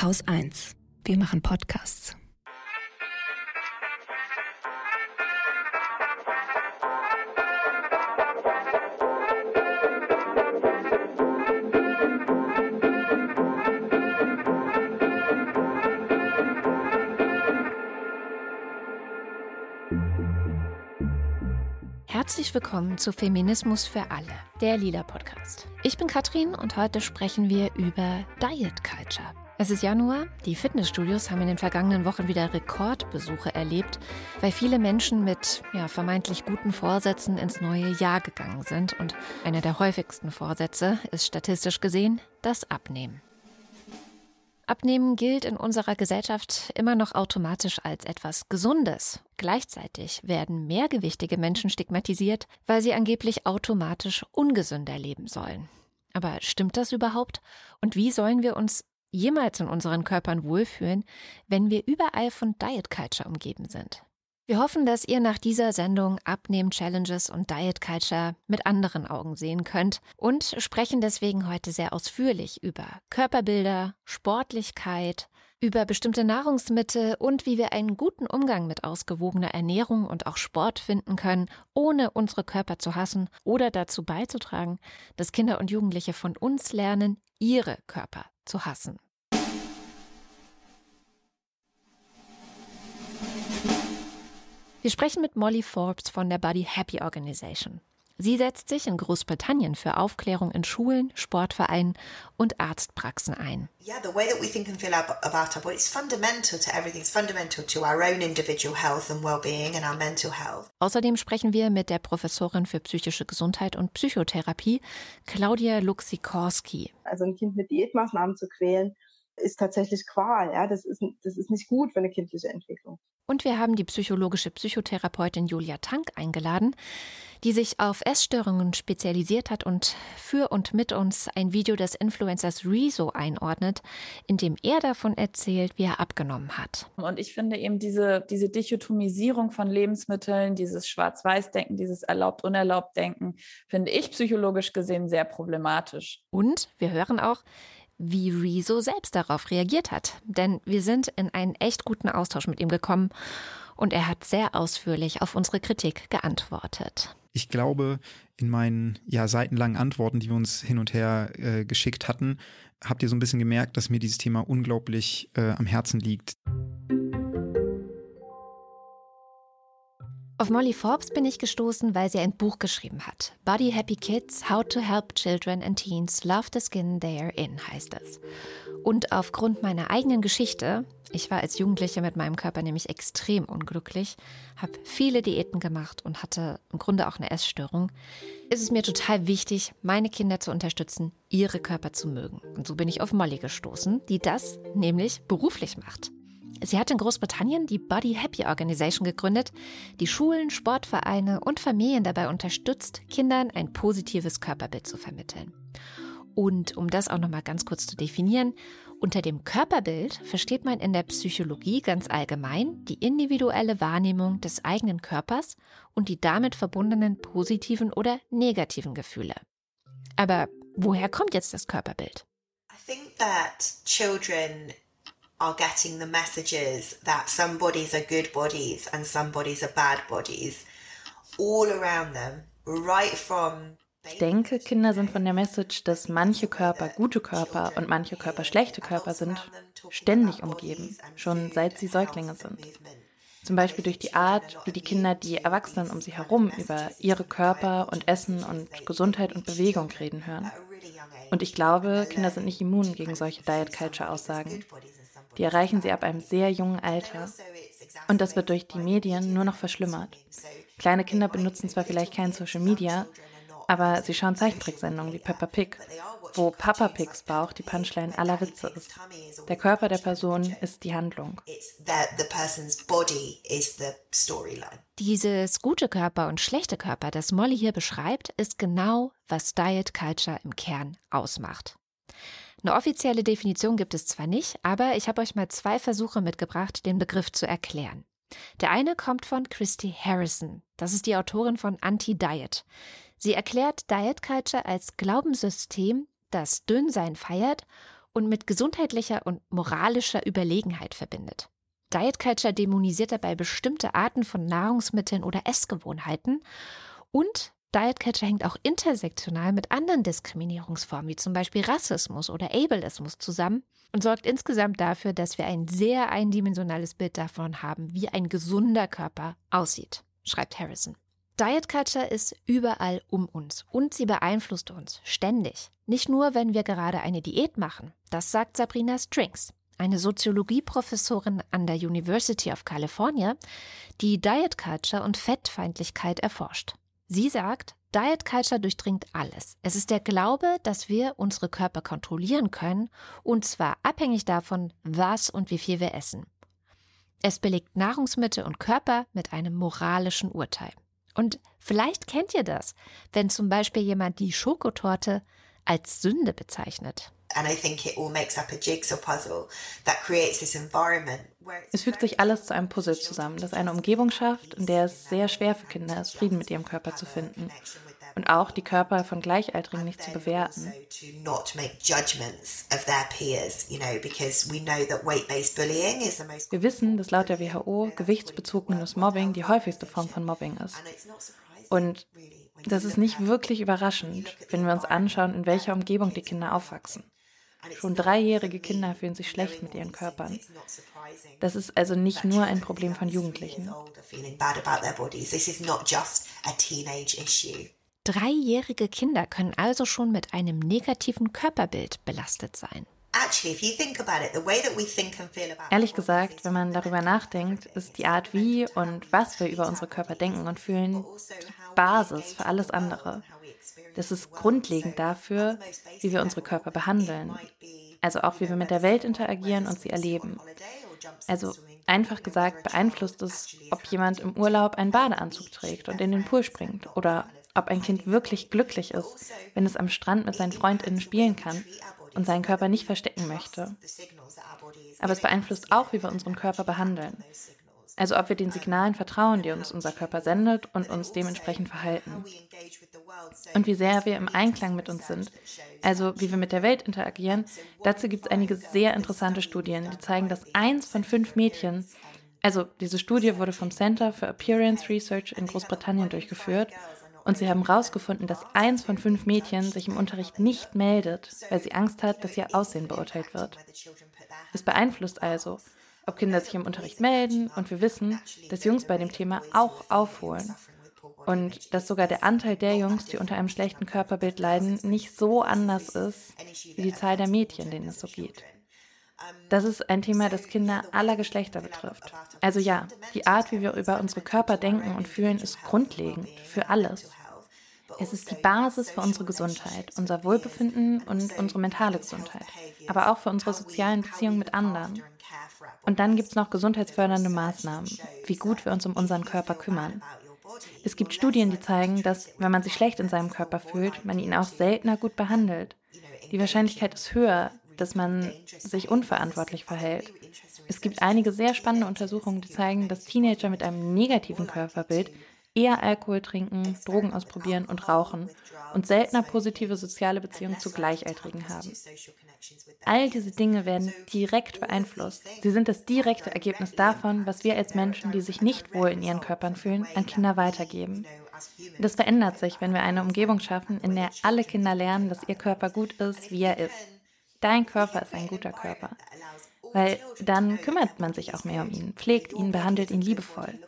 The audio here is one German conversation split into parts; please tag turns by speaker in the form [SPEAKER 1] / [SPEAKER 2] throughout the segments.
[SPEAKER 1] Haus 1. Wir machen Podcasts.
[SPEAKER 2] Herzlich willkommen zu Feminismus für alle, der Lila Podcast. Ich bin Katrin und heute sprechen wir über Diet Culture. Es ist Januar. Die Fitnessstudios haben in den vergangenen Wochen wieder Rekordbesuche erlebt, weil viele Menschen mit ja, vermeintlich guten Vorsätzen ins neue Jahr gegangen sind. Und einer der häufigsten Vorsätze ist statistisch gesehen das Abnehmen. Abnehmen gilt in unserer Gesellschaft immer noch automatisch als etwas Gesundes. Gleichzeitig werden mehrgewichtige Menschen stigmatisiert, weil sie angeblich automatisch ungesünder leben sollen. Aber stimmt das überhaupt? Und wie sollen wir uns jemals in unseren Körpern wohlfühlen, wenn wir überall von Diet Culture umgeben sind? Wir hoffen, dass ihr nach dieser Sendung Abnehmen-Challenges und Diet Culture mit anderen Augen sehen könnt und sprechen deswegen heute sehr ausführlich über Körperbilder, Sportlichkeit, über bestimmte Nahrungsmittel und wie wir einen guten Umgang mit ausgewogener Ernährung und auch Sport finden können, ohne unsere Körper zu hassen oder dazu beizutragen, dass Kinder und Jugendliche von uns lernen, ihre Körper zu hassen. Wir sprechen mit Molly Forbes von der Body Happy Organization. Sie setzt sich in Großbritannien für Aufklärung in Schulen, Sportvereinen und Arztpraxen ein.
[SPEAKER 3] Yeah, the way that we think and feel about our body is fundamental to everything. It's fundamental to our own individual health and well-being and our mental health.
[SPEAKER 2] Außerdem sprechen wir mit der Professorin für psychische Gesundheit und Psychotherapie, Claudia Luxikorski.
[SPEAKER 4] Also ein Kind mit Diätmaßnahmen zu quälen, ist tatsächlich Qual. Ja, das ist, das ist nicht gut für eine kindliche Entwicklung.
[SPEAKER 2] Und wir haben die psychologische Psychotherapeutin Julia Tank eingeladen, die sich auf Essstörungen spezialisiert hat und für und mit uns ein Video des Influencers Rezo einordnet, in dem er davon erzählt, wie er abgenommen hat.
[SPEAKER 5] Und ich finde eben diese, diese Dichotomisierung von Lebensmitteln, dieses Schwarz-Weiß-Denken, dieses Erlaubt-Unerlaubt-Denken, finde ich psychologisch gesehen sehr problematisch.
[SPEAKER 2] Und wir hören auch, wie Rezo selbst darauf reagiert hat. Denn wir sind in einen echt guten Austausch mit ihm gekommen und er hat sehr ausführlich auf unsere Kritik geantwortet.
[SPEAKER 6] Ich glaube, in meinen ja seitenlangen Antworten, die wir uns hin und her äh, geschickt hatten, habt ihr so ein bisschen gemerkt, dass mir dieses Thema unglaublich äh, am Herzen liegt.
[SPEAKER 2] Auf Molly Forbes bin ich gestoßen, weil sie ein Buch geschrieben hat. Body Happy Kids, How to Help Children and Teens Love the Skin They Are In heißt es. Und aufgrund meiner eigenen Geschichte, ich war als Jugendliche mit meinem Körper nämlich extrem unglücklich, habe viele Diäten gemacht und hatte im Grunde auch eine Essstörung, ist es mir total wichtig, meine Kinder zu unterstützen, ihre Körper zu mögen. Und so bin ich auf Molly gestoßen, die das nämlich beruflich macht. Sie hat in Großbritannien die Body Happy Organization gegründet, die Schulen, Sportvereine und Familien dabei unterstützt, Kindern ein positives Körperbild zu vermitteln. Und um das auch noch mal ganz kurz zu definieren, unter dem Körperbild versteht man in der Psychologie ganz allgemein die individuelle Wahrnehmung des eigenen Körpers und die damit verbundenen positiven oder negativen Gefühle. Aber woher kommt jetzt das Körperbild?
[SPEAKER 3] I think that children are getting the messages that some bodies are good bodies and some bodies are bad bodies all around them, right from
[SPEAKER 5] ich denke, Kinder sind von der Message, dass manche Körper gute Körper und manche Körper schlechte Körper sind, ständig umgeben, schon seit sie Säuglinge sind. Zum Beispiel durch die Art, wie die Kinder die Erwachsenen um sie herum über ihre Körper und Essen und Gesundheit und Bewegung reden hören. Und ich glaube, Kinder sind nicht immun gegen solche Diet Culture Aussagen. Die erreichen sie ab einem sehr jungen Alter. Und das wird durch die Medien nur noch verschlimmert. Kleine Kinder benutzen zwar vielleicht kein Social Media, aber sie schauen Zeichentricksendungen wie Peppa Pig, wo Papa Pigs Bauch die Punchline aller Witze ist. Der Körper der Person ist die Handlung.
[SPEAKER 2] Dieses gute Körper und schlechte Körper, das Molly hier beschreibt, ist genau, was Diet Culture im Kern ausmacht. Eine offizielle Definition gibt es zwar nicht, aber ich habe euch mal zwei Versuche mitgebracht, den Begriff zu erklären. Der eine kommt von Christy Harrison. Das ist die Autorin von Anti-Diet. Sie erklärt Diet Culture als Glaubenssystem, das Dünnsein feiert und mit gesundheitlicher und moralischer Überlegenheit verbindet. Diet Culture dämonisiert dabei bestimmte Arten von Nahrungsmitteln oder Essgewohnheiten und Diet Culture hängt auch intersektional mit anderen Diskriminierungsformen, wie zum Beispiel Rassismus oder Ableismus zusammen und sorgt insgesamt dafür, dass wir ein sehr eindimensionales Bild davon haben, wie ein gesunder Körper aussieht, schreibt Harrison. Diet Culture ist überall um uns und sie beeinflusst uns ständig. Nicht nur, wenn wir gerade eine Diät machen. Das sagt Sabrina Strings, eine Soziologieprofessorin an der University of California, die Diet Culture und Fettfeindlichkeit erforscht. Sie sagt, Diet Culture durchdringt alles. Es ist der Glaube, dass wir unsere Körper kontrollieren können, und zwar abhängig davon, was und wie viel wir essen. Es belegt Nahrungsmittel und Körper mit einem moralischen Urteil. Und vielleicht kennt ihr das, wenn zum Beispiel jemand die Schokotorte als Sünde bezeichnet.
[SPEAKER 5] Es fügt sich alles zu einem Puzzle zusammen, das eine Umgebung schafft, in der es sehr schwer für Kinder ist, Frieden mit ihrem Körper zu finden und auch die Körper von Gleichaltrigen nicht zu bewerten. Wir wissen, dass laut der WHO gewichtsbezogenes Mobbing die häufigste Form von Mobbing ist. Und das ist nicht wirklich überraschend, wenn wir uns anschauen, in welcher Umgebung die Kinder aufwachsen. Schon dreijährige Kinder fühlen sich schlecht mit ihren Körpern. Das ist also nicht nur ein Problem von Jugendlichen.
[SPEAKER 2] Dreijährige Kinder können also schon mit einem negativen Körperbild belastet sein.
[SPEAKER 5] Ehrlich gesagt, wenn man darüber nachdenkt, ist die Art, wie und was wir über unsere Körper denken und fühlen, die Basis für alles andere. Das ist grundlegend dafür, wie wir unsere Körper behandeln. Also auch wie wir mit der Welt interagieren und sie erleben. Also einfach gesagt beeinflusst es, ob jemand im Urlaub einen Badeanzug trägt und in den Pool springt oder ob ein Kind wirklich glücklich ist, wenn es am Strand mit seinen Freundinnen spielen kann und seinen Körper nicht verstecken möchte. Aber es beeinflusst auch, wie wir unseren Körper behandeln. Also ob wir den Signalen vertrauen, die uns unser Körper sendet und uns dementsprechend verhalten. Und wie sehr wir im Einklang mit uns sind, also wie wir mit der Welt interagieren, dazu gibt es einige sehr interessante Studien, die zeigen, dass eins von fünf Mädchen, also diese Studie wurde vom Center for Appearance Research in Großbritannien durchgeführt und sie haben herausgefunden, dass eins von fünf Mädchen sich im Unterricht nicht meldet, weil sie Angst hat, dass ihr Aussehen beurteilt wird. Es beeinflusst also, ob Kinder sich im Unterricht melden und wir wissen, dass Jungs bei dem Thema auch aufholen. Und dass sogar der Anteil der Jungs, die unter einem schlechten Körperbild leiden, nicht so anders ist wie die Zahl der Mädchen, denen es so geht. Das ist ein Thema, das Kinder aller Geschlechter betrifft. Also ja, die Art, wie wir über unsere Körper denken und fühlen, ist grundlegend für alles. Es ist die Basis für unsere Gesundheit, unser Wohlbefinden und unsere mentale Gesundheit, aber auch für unsere sozialen Beziehungen mit anderen. Und dann gibt es noch gesundheitsfördernde Maßnahmen, wie gut wir uns um unseren Körper kümmern. Es gibt Studien, die zeigen, dass, wenn man sich schlecht in seinem Körper fühlt, man ihn auch seltener gut behandelt. Die Wahrscheinlichkeit ist höher, dass man sich unverantwortlich verhält. Es gibt einige sehr spannende Untersuchungen, die zeigen, dass Teenager mit einem negativen Körperbild eher Alkohol trinken, Drogen ausprobieren und rauchen und seltener positive soziale Beziehungen zu Gleichaltrigen haben. All diese Dinge werden direkt beeinflusst. Sie sind das direkte Ergebnis davon, was wir als Menschen, die sich nicht wohl in ihren Körpern fühlen, an Kinder weitergeben. Das verändert sich, wenn wir eine Umgebung schaffen, in der alle Kinder lernen, dass ihr Körper gut ist, wie er ist. Dein Körper ist ein guter Körper. Weil dann kümmert man sich auch mehr um ihn, pflegt ihn, behandelt ihn liebevoll.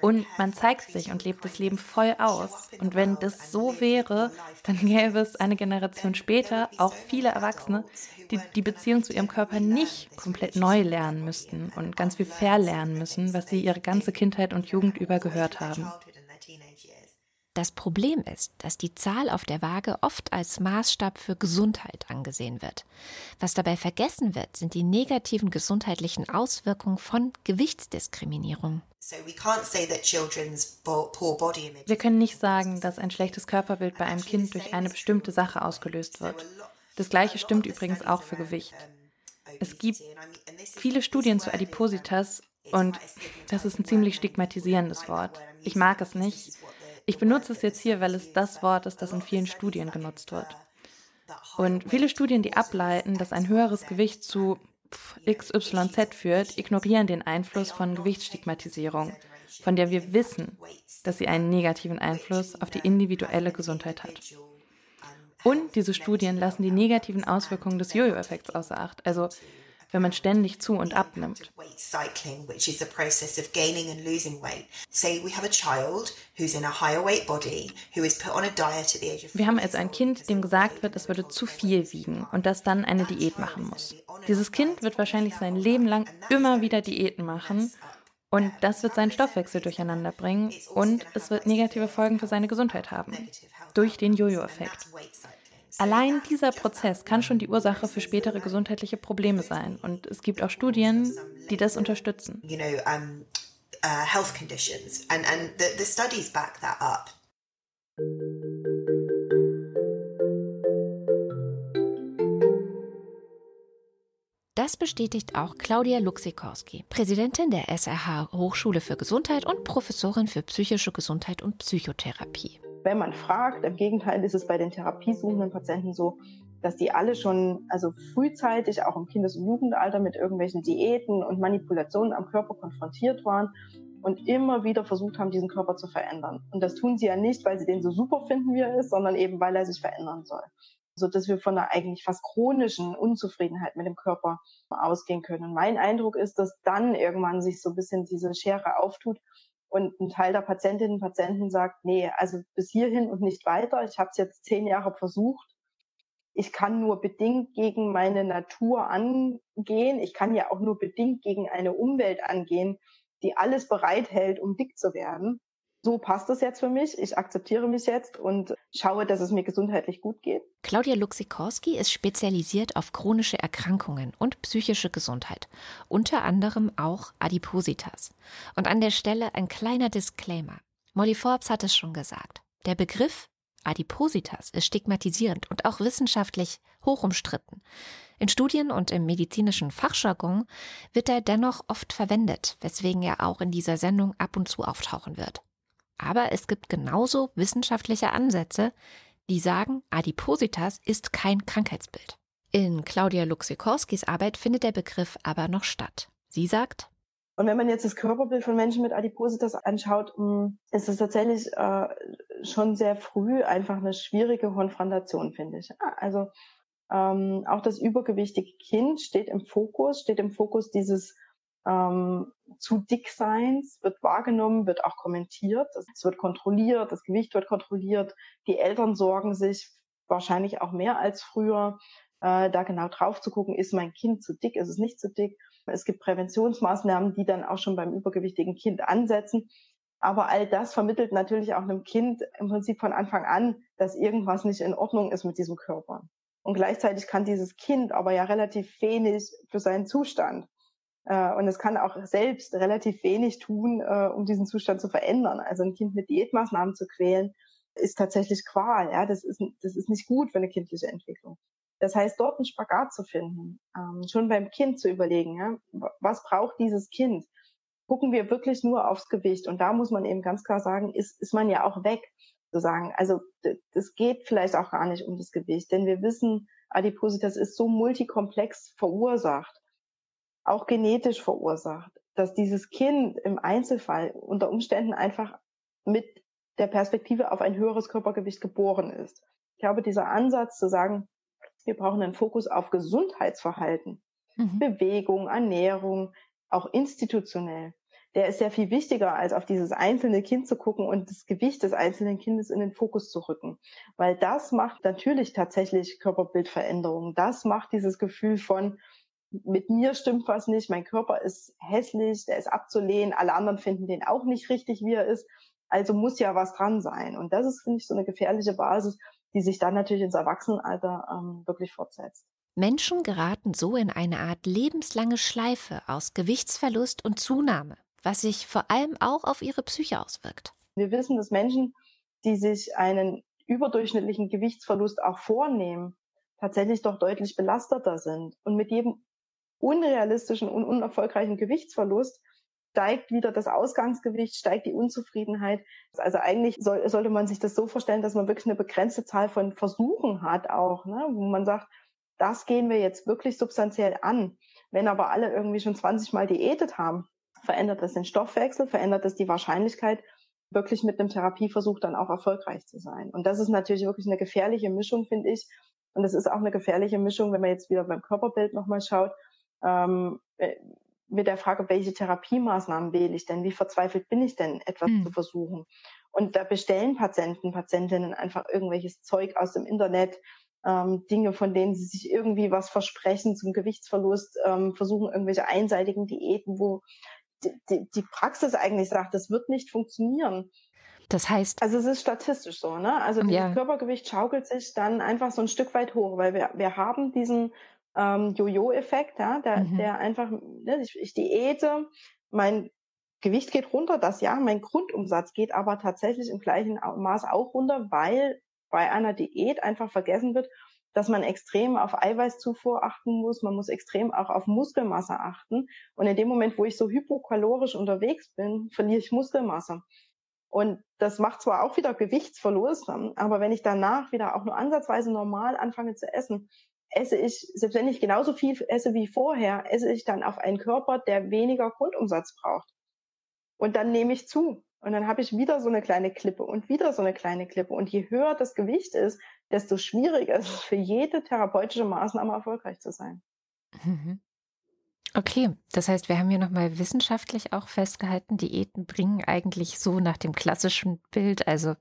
[SPEAKER 5] Und man zeigt sich und lebt das Leben voll aus. Und wenn das so wäre, dann gäbe es eine Generation später auch viele Erwachsene, die die Beziehung zu ihrem Körper nicht komplett neu lernen müssten und ganz viel verlernen müssen, was sie ihre ganze Kindheit und Jugend über gehört haben.
[SPEAKER 2] Das Problem ist, dass die Zahl auf der Waage oft als Maßstab für Gesundheit angesehen wird. Was dabei vergessen wird, sind die negativen gesundheitlichen Auswirkungen von Gewichtsdiskriminierung.
[SPEAKER 5] Wir können nicht sagen, dass ein schlechtes Körperbild bei einem Kind durch eine bestimmte Sache ausgelöst wird. Das gleiche stimmt übrigens auch für Gewicht. Es gibt viele Studien zu Adipositas und das ist ein ziemlich stigmatisierendes Wort. Ich mag es nicht ich benutze es jetzt hier, weil es das Wort ist, das in vielen Studien genutzt wird. Und viele Studien, die ableiten, dass ein höheres Gewicht zu XYZ führt, ignorieren den Einfluss von Gewichtsstigmatisierung, von der wir wissen, dass sie einen negativen Einfluss auf die individuelle Gesundheit hat. Und diese Studien lassen die negativen Auswirkungen des Jojo-Effekts außer Acht, also wenn man ständig zu und abnimmt. Wir haben also ein Kind, dem gesagt wird, es würde zu viel wiegen und das dann eine Diät machen muss. Dieses Kind wird wahrscheinlich sein Leben lang immer wieder Diäten machen und das wird seinen Stoffwechsel durcheinander bringen und es wird negative Folgen für seine Gesundheit haben. Durch den Jojo-Effekt. Allein dieser Prozess kann schon die Ursache für spätere gesundheitliche Probleme sein. Und es gibt auch Studien, die das unterstützen. Uh.
[SPEAKER 2] Das bestätigt auch Claudia Luxikorski, Präsidentin der SRH Hochschule für Gesundheit und Professorin für psychische Gesundheit und Psychotherapie
[SPEAKER 4] wenn man fragt, im Gegenteil ist es bei den therapiesuchenden Patienten so, dass die alle schon, also frühzeitig, auch im Kindes- und Jugendalter mit irgendwelchen Diäten und Manipulationen am Körper konfrontiert waren und immer wieder versucht haben, diesen Körper zu verändern. Und das tun sie ja nicht, weil sie den so super finden, wie er ist, sondern eben, weil er sich verändern soll. So dass wir von einer eigentlich fast chronischen Unzufriedenheit mit dem Körper ausgehen können. Und mein Eindruck ist, dass dann irgendwann sich so ein bisschen diese Schere auftut und ein Teil der Patientinnen und Patienten sagt, nee, also bis hierhin und nicht weiter. Ich habe es jetzt zehn Jahre versucht. Ich kann nur bedingt gegen meine Natur angehen. Ich kann ja auch nur bedingt gegen eine Umwelt angehen, die alles bereithält, um dick zu werden so passt es jetzt für mich, ich akzeptiere mich jetzt und schaue, dass es mir gesundheitlich gut geht.
[SPEAKER 2] Claudia Luxikorski ist spezialisiert auf chronische Erkrankungen und psychische Gesundheit, unter anderem auch Adipositas. Und an der Stelle ein kleiner Disclaimer. Molly Forbes hat es schon gesagt. Der Begriff Adipositas ist stigmatisierend und auch wissenschaftlich hoch umstritten. In Studien und im medizinischen Fachjargon wird er dennoch oft verwendet, weswegen er auch in dieser Sendung ab und zu auftauchen wird. Aber es gibt genauso wissenschaftliche Ansätze, die sagen, Adipositas ist kein Krankheitsbild. In Claudia Luxikorskis Arbeit findet der Begriff aber noch statt. Sie sagt,
[SPEAKER 4] und wenn man jetzt das Körperbild von Menschen mit Adipositas anschaut, hm, ist es tatsächlich äh, schon sehr früh einfach eine schwierige Konfrontation, finde ich. Also ähm, auch das übergewichtige Kind steht im Fokus, steht im Fokus dieses ähm, zu dick Seins wird wahrgenommen, wird auch kommentiert, es wird kontrolliert, das Gewicht wird kontrolliert, die Eltern sorgen sich wahrscheinlich auch mehr als früher, äh, da genau drauf zu gucken, ist mein Kind zu dick, ist es nicht zu dick. Es gibt Präventionsmaßnahmen, die dann auch schon beim übergewichtigen Kind ansetzen. Aber all das vermittelt natürlich auch einem Kind im Prinzip von Anfang an, dass irgendwas nicht in Ordnung ist mit diesem Körper. Und gleichzeitig kann dieses Kind aber ja relativ wenig für seinen Zustand. Äh, und es kann auch selbst relativ wenig tun, äh, um diesen Zustand zu verändern. Also ein Kind mit Diätmaßnahmen zu quälen, ist tatsächlich Qual. Ja, das ist, das ist nicht gut für eine kindliche Entwicklung. Das heißt, dort einen Spagat zu finden, ähm, schon beim Kind zu überlegen, ja, was braucht dieses Kind? Gucken wir wirklich nur aufs Gewicht? Und da muss man eben ganz klar sagen, ist, ist man ja auch weg, zu sagen. Also, das geht vielleicht auch gar nicht um das Gewicht, denn wir wissen, Adipositas ist so multikomplex verursacht auch genetisch verursacht, dass dieses Kind im Einzelfall unter Umständen einfach mit der Perspektive auf ein höheres Körpergewicht geboren ist. Ich glaube, dieser Ansatz zu sagen, wir brauchen einen Fokus auf Gesundheitsverhalten, mhm. Bewegung, Ernährung, auch institutionell, der ist sehr viel wichtiger, als auf dieses einzelne Kind zu gucken und das Gewicht des einzelnen Kindes in den Fokus zu rücken. Weil das macht natürlich tatsächlich Körperbildveränderungen. Das macht dieses Gefühl von, mit mir stimmt was nicht, mein Körper ist hässlich, der ist abzulehnen, alle anderen finden den auch nicht richtig, wie er ist. Also muss ja was dran sein. Und das ist, finde ich, so eine gefährliche Basis, die sich dann natürlich ins Erwachsenenalter ähm, wirklich fortsetzt.
[SPEAKER 2] Menschen geraten so in eine Art lebenslange Schleife aus Gewichtsverlust und Zunahme, was sich vor allem auch auf ihre Psyche auswirkt.
[SPEAKER 4] Wir wissen, dass Menschen, die sich einen überdurchschnittlichen Gewichtsverlust auch vornehmen, tatsächlich doch deutlich belasteter sind. Und mit jedem unrealistischen und unerfolgreichen Gewichtsverlust steigt wieder das Ausgangsgewicht, steigt die Unzufriedenheit. Also eigentlich soll, sollte man sich das so vorstellen, dass man wirklich eine begrenzte Zahl von Versuchen hat auch, ne? wo man sagt, das gehen wir jetzt wirklich substanziell an. Wenn aber alle irgendwie schon 20 Mal diätet haben, verändert das den Stoffwechsel, verändert das die Wahrscheinlichkeit, wirklich mit einem Therapieversuch dann auch erfolgreich zu sein. Und das ist natürlich wirklich eine gefährliche Mischung, finde ich. Und es ist auch eine gefährliche Mischung, wenn man jetzt wieder beim Körperbild nochmal schaut, ähm, äh, mit der Frage, welche Therapiemaßnahmen wähle ich denn? Wie verzweifelt bin ich denn, etwas mhm. zu versuchen? Und da bestellen Patienten, Patientinnen einfach irgendwelches Zeug aus dem Internet, ähm, Dinge, von denen sie sich irgendwie was versprechen zum Gewichtsverlust, ähm, versuchen irgendwelche einseitigen Diäten, wo die, die Praxis eigentlich sagt, das wird nicht funktionieren.
[SPEAKER 2] Das heißt.
[SPEAKER 4] Also es ist statistisch so, ne? Also das ja. Körpergewicht schaukelt sich dann einfach so ein Stück weit hoch, weil wir, wir haben diesen ähm, Jojo-Effekt, ja, der, mhm. der einfach, ne, ich, ich diäte, mein Gewicht geht runter, das ja, mein Grundumsatz geht aber tatsächlich im gleichen Maß auch runter, weil bei einer Diät einfach vergessen wird, dass man extrem auf Eiweißzufuhr achten muss, man muss extrem auch auf Muskelmasse achten. Und in dem Moment, wo ich so hypokalorisch unterwegs bin, verliere ich Muskelmasse. Und das macht zwar auch wieder Gewichtsverlust, aber wenn ich danach wieder auch nur ansatzweise normal anfange zu essen, esse ich, selbst wenn ich genauso viel esse wie vorher, esse ich dann auf einen Körper, der weniger Grundumsatz braucht. Und dann nehme ich zu. Und dann habe ich wieder so eine kleine Klippe und wieder so eine kleine Klippe. Und je höher das Gewicht ist, desto schwieriger ist es für jede therapeutische Maßnahme erfolgreich zu sein.
[SPEAKER 2] Mhm. Okay, das heißt, wir haben hier nochmal wissenschaftlich auch festgehalten, Diäten bringen eigentlich so nach dem klassischen Bild, also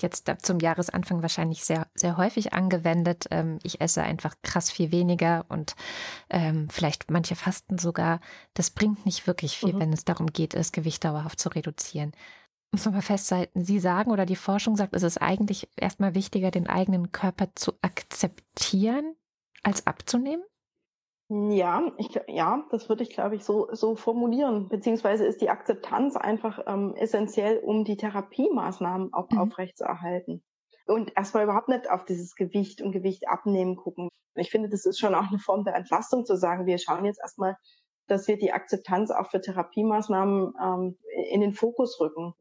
[SPEAKER 2] jetzt zum Jahresanfang wahrscheinlich sehr, sehr häufig angewendet. Ähm, ich esse einfach krass viel weniger und ähm, vielleicht manche fasten sogar. Das bringt nicht wirklich viel, mhm. wenn es darum geht, das Gewicht dauerhaft zu reduzieren. Muss man mal festhalten, Sie sagen oder die Forschung sagt, es ist eigentlich erstmal wichtiger, den eigenen Körper zu akzeptieren, als abzunehmen?
[SPEAKER 4] Ja, ich, ja, das würde ich, glaube ich, so, so formulieren. Beziehungsweise ist die Akzeptanz einfach ähm, essentiell, um die Therapiemaßnahmen auch mhm. aufrechtzuerhalten. Und erstmal überhaupt nicht auf dieses Gewicht und Gewicht abnehmen gucken. Ich finde, das ist schon auch eine Form der Entlastung zu sagen, wir schauen jetzt erstmal, dass wir die Akzeptanz auch für Therapiemaßnahmen ähm, in den Fokus rücken.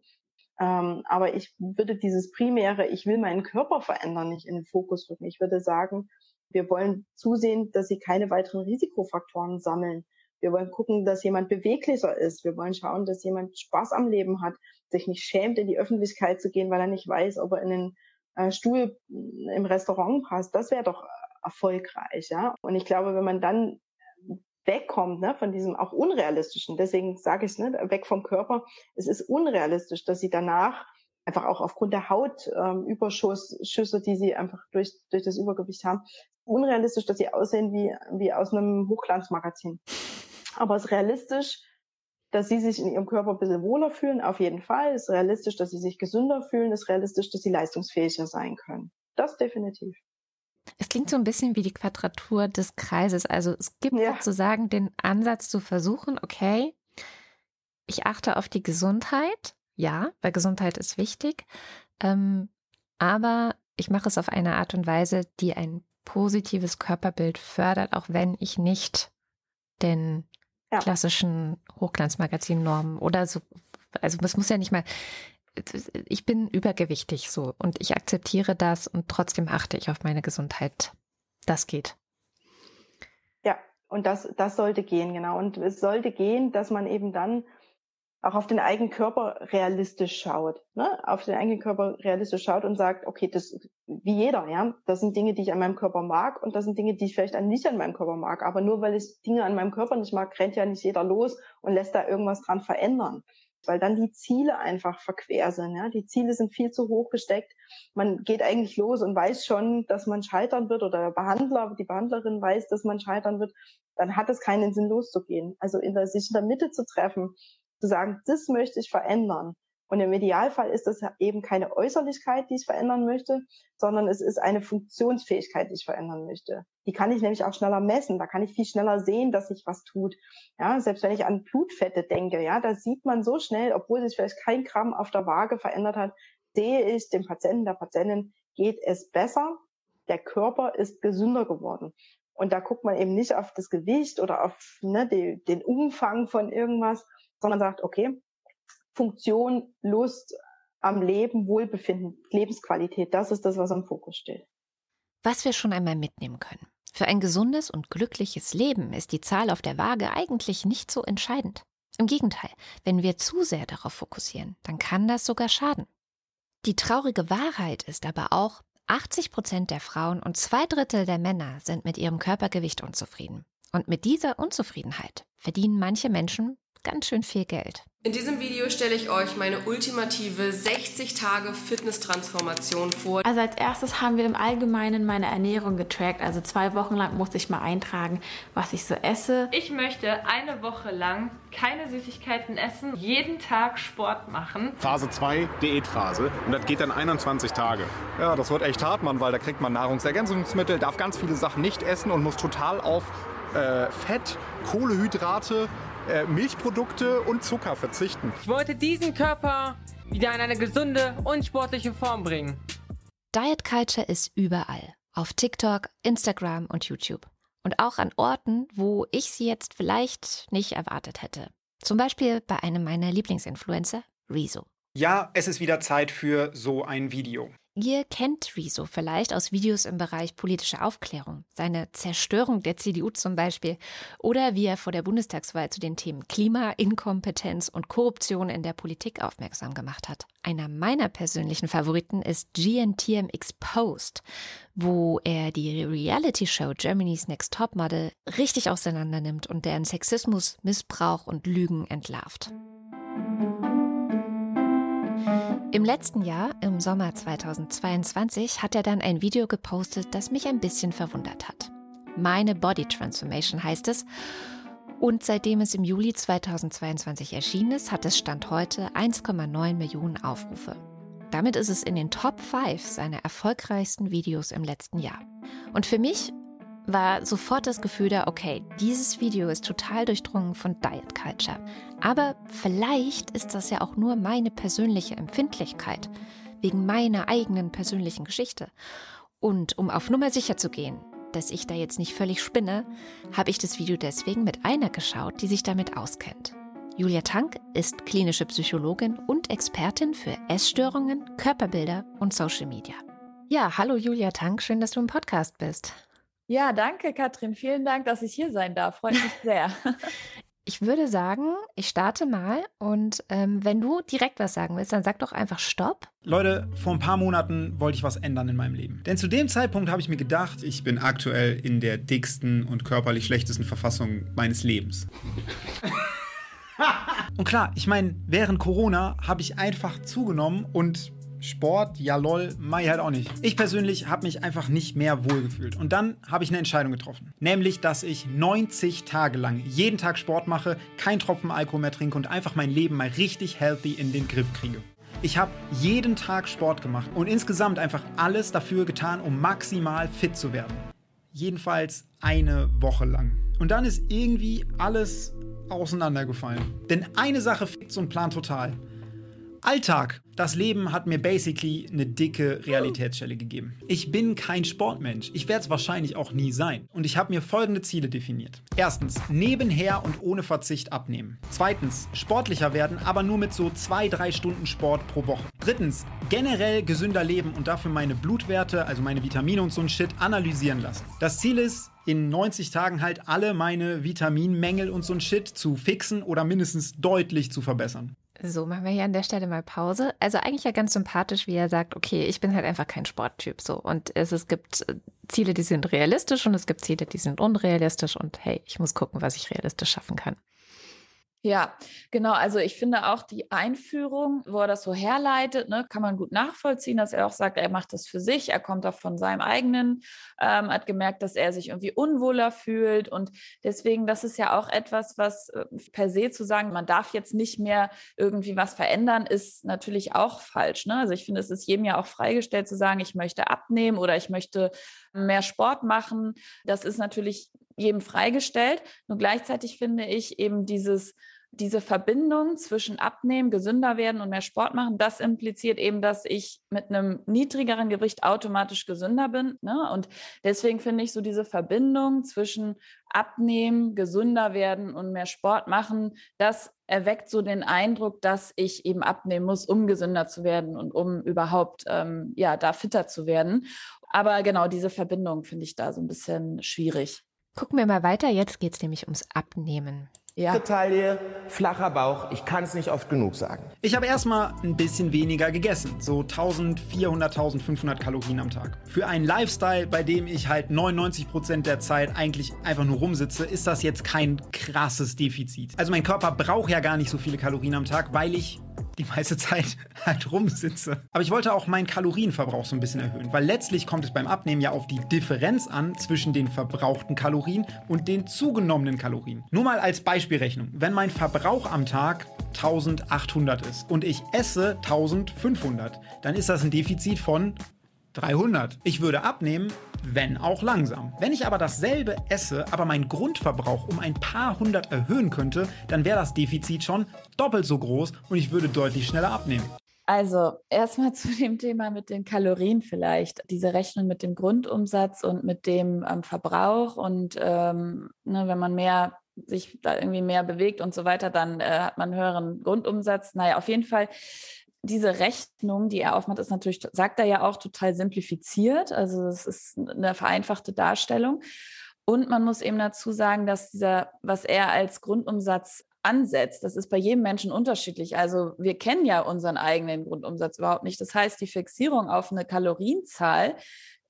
[SPEAKER 4] Ähm, aber ich würde dieses primäre, ich will meinen Körper verändern, nicht in den Fokus rücken. Ich würde sagen, wir wollen zusehen, dass sie keine weiteren Risikofaktoren sammeln. Wir wollen gucken, dass jemand beweglicher ist. Wir wollen schauen, dass jemand Spaß am Leben hat, sich nicht schämt, in die Öffentlichkeit zu gehen, weil er nicht weiß, ob er in den äh, Stuhl im Restaurant passt. Das wäre doch erfolgreich, ja. Und ich glaube, wenn man dann wegkommt ne, von diesem auch unrealistischen, deswegen sage ich ne, weg vom Körper, es ist unrealistisch, dass sie danach einfach auch aufgrund der Hautüberschussschüsse, ähm, die sie einfach durch, durch das Übergewicht haben, unrealistisch, dass sie aussehen wie, wie aus einem Hochglanzmagazin. Aber es ist realistisch, dass sie sich in ihrem Körper ein bisschen wohler fühlen, auf jeden Fall. Es ist realistisch, dass sie sich gesünder fühlen. Es ist realistisch, dass sie leistungsfähiger sein können. Das definitiv.
[SPEAKER 2] Es klingt so ein bisschen wie die Quadratur des Kreises. Also es gibt ja. sozusagen den Ansatz zu versuchen, okay, ich achte auf die Gesundheit. Ja, weil Gesundheit ist wichtig. Ähm, aber ich mache es auf eine Art und Weise, die ein positives Körperbild fördert, auch wenn ich nicht den ja. klassischen Hochglanzmagazin-Normen oder so, also es muss ja nicht mal, ich bin übergewichtig so und ich akzeptiere das und trotzdem achte ich auf meine Gesundheit. Das geht.
[SPEAKER 4] Ja, und das, das sollte gehen, genau. Und es sollte gehen, dass man eben dann auch auf den eigenen Körper realistisch schaut, ne? auf den eigenen Körper realistisch schaut und sagt, okay, das wie jeder, ja, das sind Dinge, die ich an meinem Körper mag und das sind Dinge, die ich vielleicht nicht an meinem Körper mag. Aber nur weil ich Dinge an meinem Körper nicht mag, rennt ja nicht jeder los und lässt da irgendwas dran verändern, weil dann die Ziele einfach verquer sind. Ja? Die Ziele sind viel zu hoch gesteckt. Man geht eigentlich los und weiß schon, dass man scheitern wird oder der Behandler, die Behandlerin weiß, dass man scheitern wird. Dann hat es keinen Sinn loszugehen. Also in der, sich in der Mitte zu treffen zu sagen, das möchte ich verändern. Und im Idealfall ist das eben keine Äußerlichkeit, die ich verändern möchte, sondern es ist eine Funktionsfähigkeit, die ich verändern möchte. Die kann ich nämlich auch schneller messen. Da kann ich viel schneller sehen, dass sich was tut. Ja, selbst wenn ich an Blutfette denke, ja, da sieht man so schnell, obwohl sich vielleicht kein Gramm auf der Waage verändert hat, sehe ich dem Patienten, der Patientin geht es besser. Der Körper ist gesünder geworden. Und da guckt man eben nicht auf das Gewicht oder auf ne, den Umfang von irgendwas, sondern sagt, okay, Funktion, Lust am Leben, Wohlbefinden, Lebensqualität, das ist das, was am Fokus steht.
[SPEAKER 2] Was wir schon einmal mitnehmen können. Für ein gesundes und glückliches Leben ist die Zahl auf der Waage eigentlich nicht so entscheidend. Im Gegenteil, wenn wir zu sehr darauf fokussieren, dann kann das sogar schaden. Die traurige Wahrheit ist aber auch, 80 Prozent der Frauen und zwei Drittel der Männer sind mit ihrem Körpergewicht unzufrieden. Und mit dieser Unzufriedenheit verdienen manche Menschen ganz schön viel Geld.
[SPEAKER 7] In diesem Video stelle ich euch meine ultimative 60 Tage Fitness-Transformation vor.
[SPEAKER 5] Also als erstes haben wir im Allgemeinen meine Ernährung getrackt. Also zwei Wochen lang musste ich mal eintragen, was ich so esse.
[SPEAKER 8] Ich möchte eine Woche lang keine Süßigkeiten essen, jeden Tag Sport machen.
[SPEAKER 9] Phase 2, Diätphase. Und das geht dann 21 Tage.
[SPEAKER 10] Ja, das wird echt hart, Mann, weil da kriegt man Nahrungsergänzungsmittel, darf ganz viele Sachen nicht essen und muss total auf äh, Fett, Kohlehydrate, äh, Milchprodukte und Zucker verzichten.
[SPEAKER 8] Ich wollte diesen Körper wieder in eine gesunde und sportliche Form bringen.
[SPEAKER 2] Diet Culture ist überall. Auf TikTok, Instagram und YouTube. Und auch an Orten, wo ich sie jetzt vielleicht nicht erwartet hätte. Zum Beispiel bei einem meiner Lieblingsinfluencer, Rezo.
[SPEAKER 6] Ja, es ist wieder Zeit für so ein Video.
[SPEAKER 2] Ihr kennt Rezo vielleicht aus Videos im Bereich politische Aufklärung, seine Zerstörung der CDU zum Beispiel, oder wie er vor der Bundestagswahl zu den Themen Klima, Inkompetenz und Korruption in der Politik aufmerksam gemacht hat. Einer meiner persönlichen Favoriten ist GNTM Exposed, wo er die Reality-Show Germany's Next Topmodel richtig auseinandernimmt und deren Sexismus, Missbrauch und Lügen entlarvt. Im letzten Jahr, im Sommer 2022, hat er dann ein Video gepostet, das mich ein bisschen verwundert hat. Meine Body Transformation heißt es. Und seitdem es im Juli 2022 erschienen ist, hat es Stand heute 1,9 Millionen Aufrufe. Damit ist es in den Top 5 seiner erfolgreichsten Videos im letzten Jahr. Und für mich war sofort das Gefühl da, okay, dieses Video ist total durchdrungen von Diet Culture. Aber vielleicht ist das ja auch nur meine persönliche Empfindlichkeit, wegen meiner eigenen persönlichen Geschichte. Und um auf Nummer sicher zu gehen, dass ich da jetzt nicht völlig spinne, habe ich das Video deswegen mit einer geschaut, die sich damit auskennt. Julia Tank ist klinische Psychologin und Expertin für Essstörungen, Körperbilder und Social Media. Ja, hallo Julia Tank, schön, dass du im Podcast bist.
[SPEAKER 5] Ja, danke, Katrin. Vielen Dank, dass ich hier sein darf. Freut mich sehr.
[SPEAKER 2] Ich würde sagen, ich starte mal und ähm, wenn du direkt was sagen willst, dann sag doch einfach Stopp.
[SPEAKER 6] Leute, vor ein paar Monaten wollte ich was ändern in meinem Leben. Denn zu dem Zeitpunkt habe ich mir gedacht, ich bin aktuell in der dicksten und körperlich schlechtesten Verfassung meines Lebens. und klar, ich meine, während Corona habe ich einfach zugenommen und Sport, ja lol, mach ich halt auch nicht. Ich persönlich habe mich einfach nicht mehr wohlgefühlt. Und dann habe ich eine Entscheidung getroffen. Nämlich, dass ich 90 Tage lang jeden Tag Sport mache, kein Tropfen Alkohol mehr trinke und einfach mein Leben mal richtig healthy in den Griff kriege. Ich habe jeden Tag Sport gemacht und insgesamt einfach alles dafür getan, um maximal fit zu werden. Jedenfalls eine Woche lang. Und dann ist irgendwie alles auseinandergefallen. Denn eine Sache fickt so einen Plan total. Alltag. Das Leben hat mir basically eine dicke Realitätsstelle gegeben. Ich bin kein Sportmensch. Ich werde es wahrscheinlich auch nie sein. Und ich habe mir folgende Ziele definiert. Erstens, nebenher und ohne Verzicht abnehmen. Zweitens, sportlicher werden, aber nur mit so zwei, drei Stunden Sport pro Woche. Drittens, generell gesünder leben und dafür meine Blutwerte, also meine Vitamine und so ein Shit, analysieren lassen. Das Ziel ist, in 90 Tagen halt alle meine Vitaminmängel und so ein Shit zu fixen oder mindestens deutlich zu verbessern.
[SPEAKER 2] So, machen wir hier an der Stelle mal Pause. Also eigentlich ja ganz sympathisch, wie er sagt, okay, ich bin halt einfach kein Sporttyp so. Und es, es gibt äh, Ziele, die sind realistisch und es gibt Ziele, die sind unrealistisch und hey, ich muss gucken, was ich realistisch schaffen kann.
[SPEAKER 5] Ja, genau. Also ich finde auch die Einführung, wo er das so herleitet, ne, kann man gut nachvollziehen, dass er auch sagt, er macht das für sich, er kommt auch von seinem eigenen, ähm, hat gemerkt, dass er sich irgendwie unwohler fühlt und deswegen, das ist ja auch etwas, was äh, per se zu sagen, man darf jetzt nicht mehr irgendwie was verändern, ist natürlich auch falsch. Ne? Also ich finde, es ist jedem ja auch freigestellt zu sagen, ich möchte abnehmen oder ich möchte mehr Sport machen. Das ist natürlich jedem freigestellt. Nur gleichzeitig finde ich eben dieses
[SPEAKER 11] diese Verbindung zwischen Abnehmen, gesünder werden und mehr Sport machen, das impliziert eben, dass ich mit einem niedrigeren Gewicht automatisch gesünder bin. Ne? Und deswegen finde ich so diese Verbindung zwischen Abnehmen, gesünder werden und mehr Sport machen, das erweckt so den Eindruck, dass ich eben abnehmen muss, um gesünder zu werden und um überhaupt ähm, ja da fitter zu werden. Aber genau diese Verbindung finde ich da so ein bisschen schwierig.
[SPEAKER 2] Gucken wir mal weiter. Jetzt geht es nämlich ums Abnehmen.
[SPEAKER 12] Ja. Taille, flacher Bauch, ich kann es nicht oft genug sagen.
[SPEAKER 6] Ich habe erstmal ein bisschen weniger gegessen, so 1400, 1500 Kalorien am Tag. Für einen Lifestyle, bei dem ich halt 99% der Zeit eigentlich einfach nur rumsitze, ist das jetzt kein krasses Defizit. Also mein Körper braucht ja gar nicht so viele Kalorien am Tag, weil ich die meiste Zeit halt rumsitze. Aber ich wollte auch meinen Kalorienverbrauch so ein bisschen erhöhen, weil letztlich kommt es beim Abnehmen ja auf die Differenz an zwischen den verbrauchten Kalorien und den zugenommenen Kalorien. Nur mal als Beispielrechnung. Wenn mein Verbrauch am Tag 1800 ist und ich esse 1500, dann ist das ein Defizit von 300. Ich würde abnehmen, wenn auch langsam. Wenn ich aber dasselbe esse, aber meinen Grundverbrauch um ein paar hundert erhöhen könnte, dann wäre das Defizit schon doppelt so groß und ich würde deutlich schneller abnehmen.
[SPEAKER 11] Also erstmal zu dem Thema mit den Kalorien vielleicht. Diese Rechnung mit dem Grundumsatz und mit dem ähm, Verbrauch und ähm, ne, wenn man mehr sich da irgendwie mehr bewegt und so weiter, dann äh, hat man einen höheren Grundumsatz. Naja, auf jeden Fall diese Rechnung, die er aufmacht, ist natürlich, sagt er ja auch total simplifiziert. Also es ist eine vereinfachte Darstellung. Und man muss eben dazu sagen, dass dieser, was er als Grundumsatz ansetzt, das ist bei jedem Menschen unterschiedlich. Also wir kennen ja unseren eigenen Grundumsatz überhaupt nicht. Das heißt, die Fixierung auf eine Kalorienzahl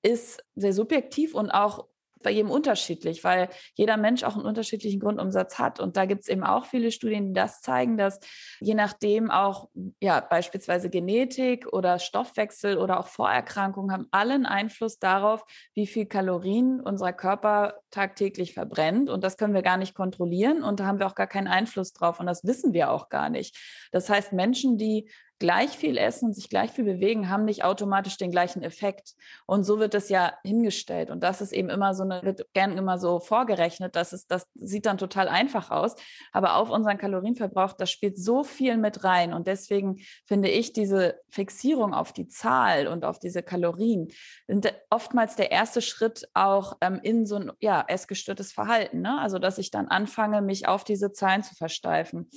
[SPEAKER 11] ist sehr subjektiv und auch bei jedem unterschiedlich, weil jeder Mensch auch einen unterschiedlichen Grundumsatz hat. Und da gibt es eben auch viele Studien, die das zeigen, dass je nachdem auch ja beispielsweise Genetik oder Stoffwechsel oder auch Vorerkrankungen haben allen Einfluss darauf, wie viel Kalorien unser Körper tagtäglich verbrennt. Und das können wir gar nicht kontrollieren und da haben wir auch gar keinen Einfluss drauf. Und das wissen wir auch gar nicht. Das heißt, Menschen, die gleich viel essen und sich gleich viel bewegen, haben nicht automatisch den gleichen Effekt. Und so wird es ja hingestellt. Und das ist eben immer so eine, wird gern immer so vorgerechnet, dass es, das sieht dann total einfach aus. Aber auf unseren Kalorienverbrauch, das spielt so viel mit rein. Und deswegen finde ich diese Fixierung auf die Zahl und auf diese Kalorien sind oftmals der erste Schritt auch ähm, in so ein, ja, essgestörtes Verhalten. Ne? Also, dass ich dann anfange, mich auf diese Zahlen zu versteifen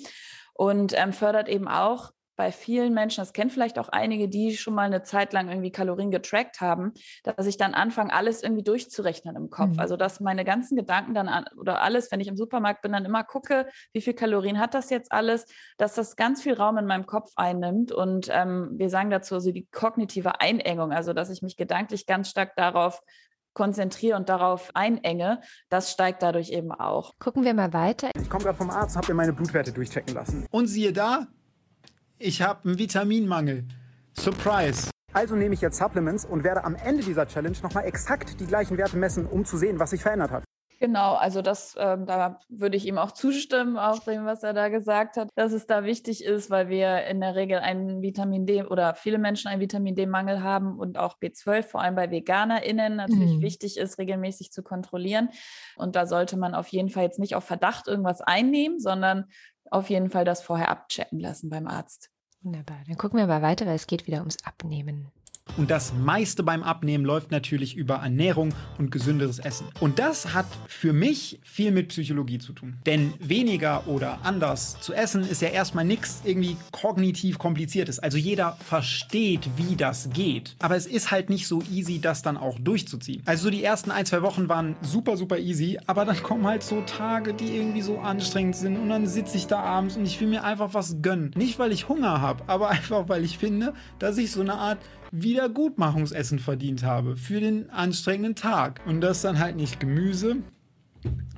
[SPEAKER 11] und ähm, fördert eben auch bei vielen Menschen, das kennen vielleicht auch einige, die schon mal eine Zeit lang irgendwie Kalorien getrackt haben, dass ich dann anfange, alles irgendwie durchzurechnen im Kopf. Mhm. Also, dass meine ganzen Gedanken dann an, oder alles, wenn ich im Supermarkt bin, dann immer gucke, wie viel Kalorien hat das jetzt alles, dass das ganz viel Raum in meinem Kopf einnimmt. Und ähm, wir sagen dazu also die kognitive Einengung, also dass ich mich gedanklich ganz stark darauf konzentriere und darauf einenge, das steigt dadurch eben auch.
[SPEAKER 2] Gucken wir mal weiter.
[SPEAKER 6] Ich komme gerade vom Arzt, habe mir meine Blutwerte durchchecken lassen. Und siehe da, ich habe einen Vitaminmangel. Surprise. Also nehme ich jetzt Supplements und werde am Ende dieser Challenge nochmal exakt die gleichen Werte messen, um zu sehen, was sich verändert hat.
[SPEAKER 11] Genau, also das, ähm, da würde ich ihm auch zustimmen, auch dem, was er da gesagt hat, dass es da wichtig ist, weil wir in der Regel einen Vitamin D oder viele Menschen einen Vitamin D-Mangel haben und auch B12, vor allem bei VeganerInnen, natürlich mhm. wichtig ist, regelmäßig zu kontrollieren. Und da sollte man auf jeden Fall jetzt nicht auf Verdacht irgendwas einnehmen, sondern auf jeden Fall das vorher abchecken lassen beim Arzt.
[SPEAKER 2] Wunderbar. Dann gucken wir mal weiter, weil es geht wieder ums Abnehmen.
[SPEAKER 6] Und das meiste beim Abnehmen läuft natürlich über Ernährung und gesünderes Essen. Und das hat für mich viel mit Psychologie zu tun. Denn weniger oder anders zu essen ist ja erstmal nichts irgendwie kognitiv kompliziertes. Also jeder versteht, wie das geht. Aber es ist halt nicht so easy, das dann auch durchzuziehen. Also so die ersten ein, zwei Wochen waren super, super easy. Aber dann kommen halt so Tage, die irgendwie so anstrengend sind. Und dann sitze ich da abends und ich will mir einfach was gönnen. Nicht, weil ich Hunger habe, aber einfach, weil ich finde, dass ich so eine Art Wiedergutmachungsessen verdient habe für den anstrengenden Tag. Und das dann halt nicht Gemüse,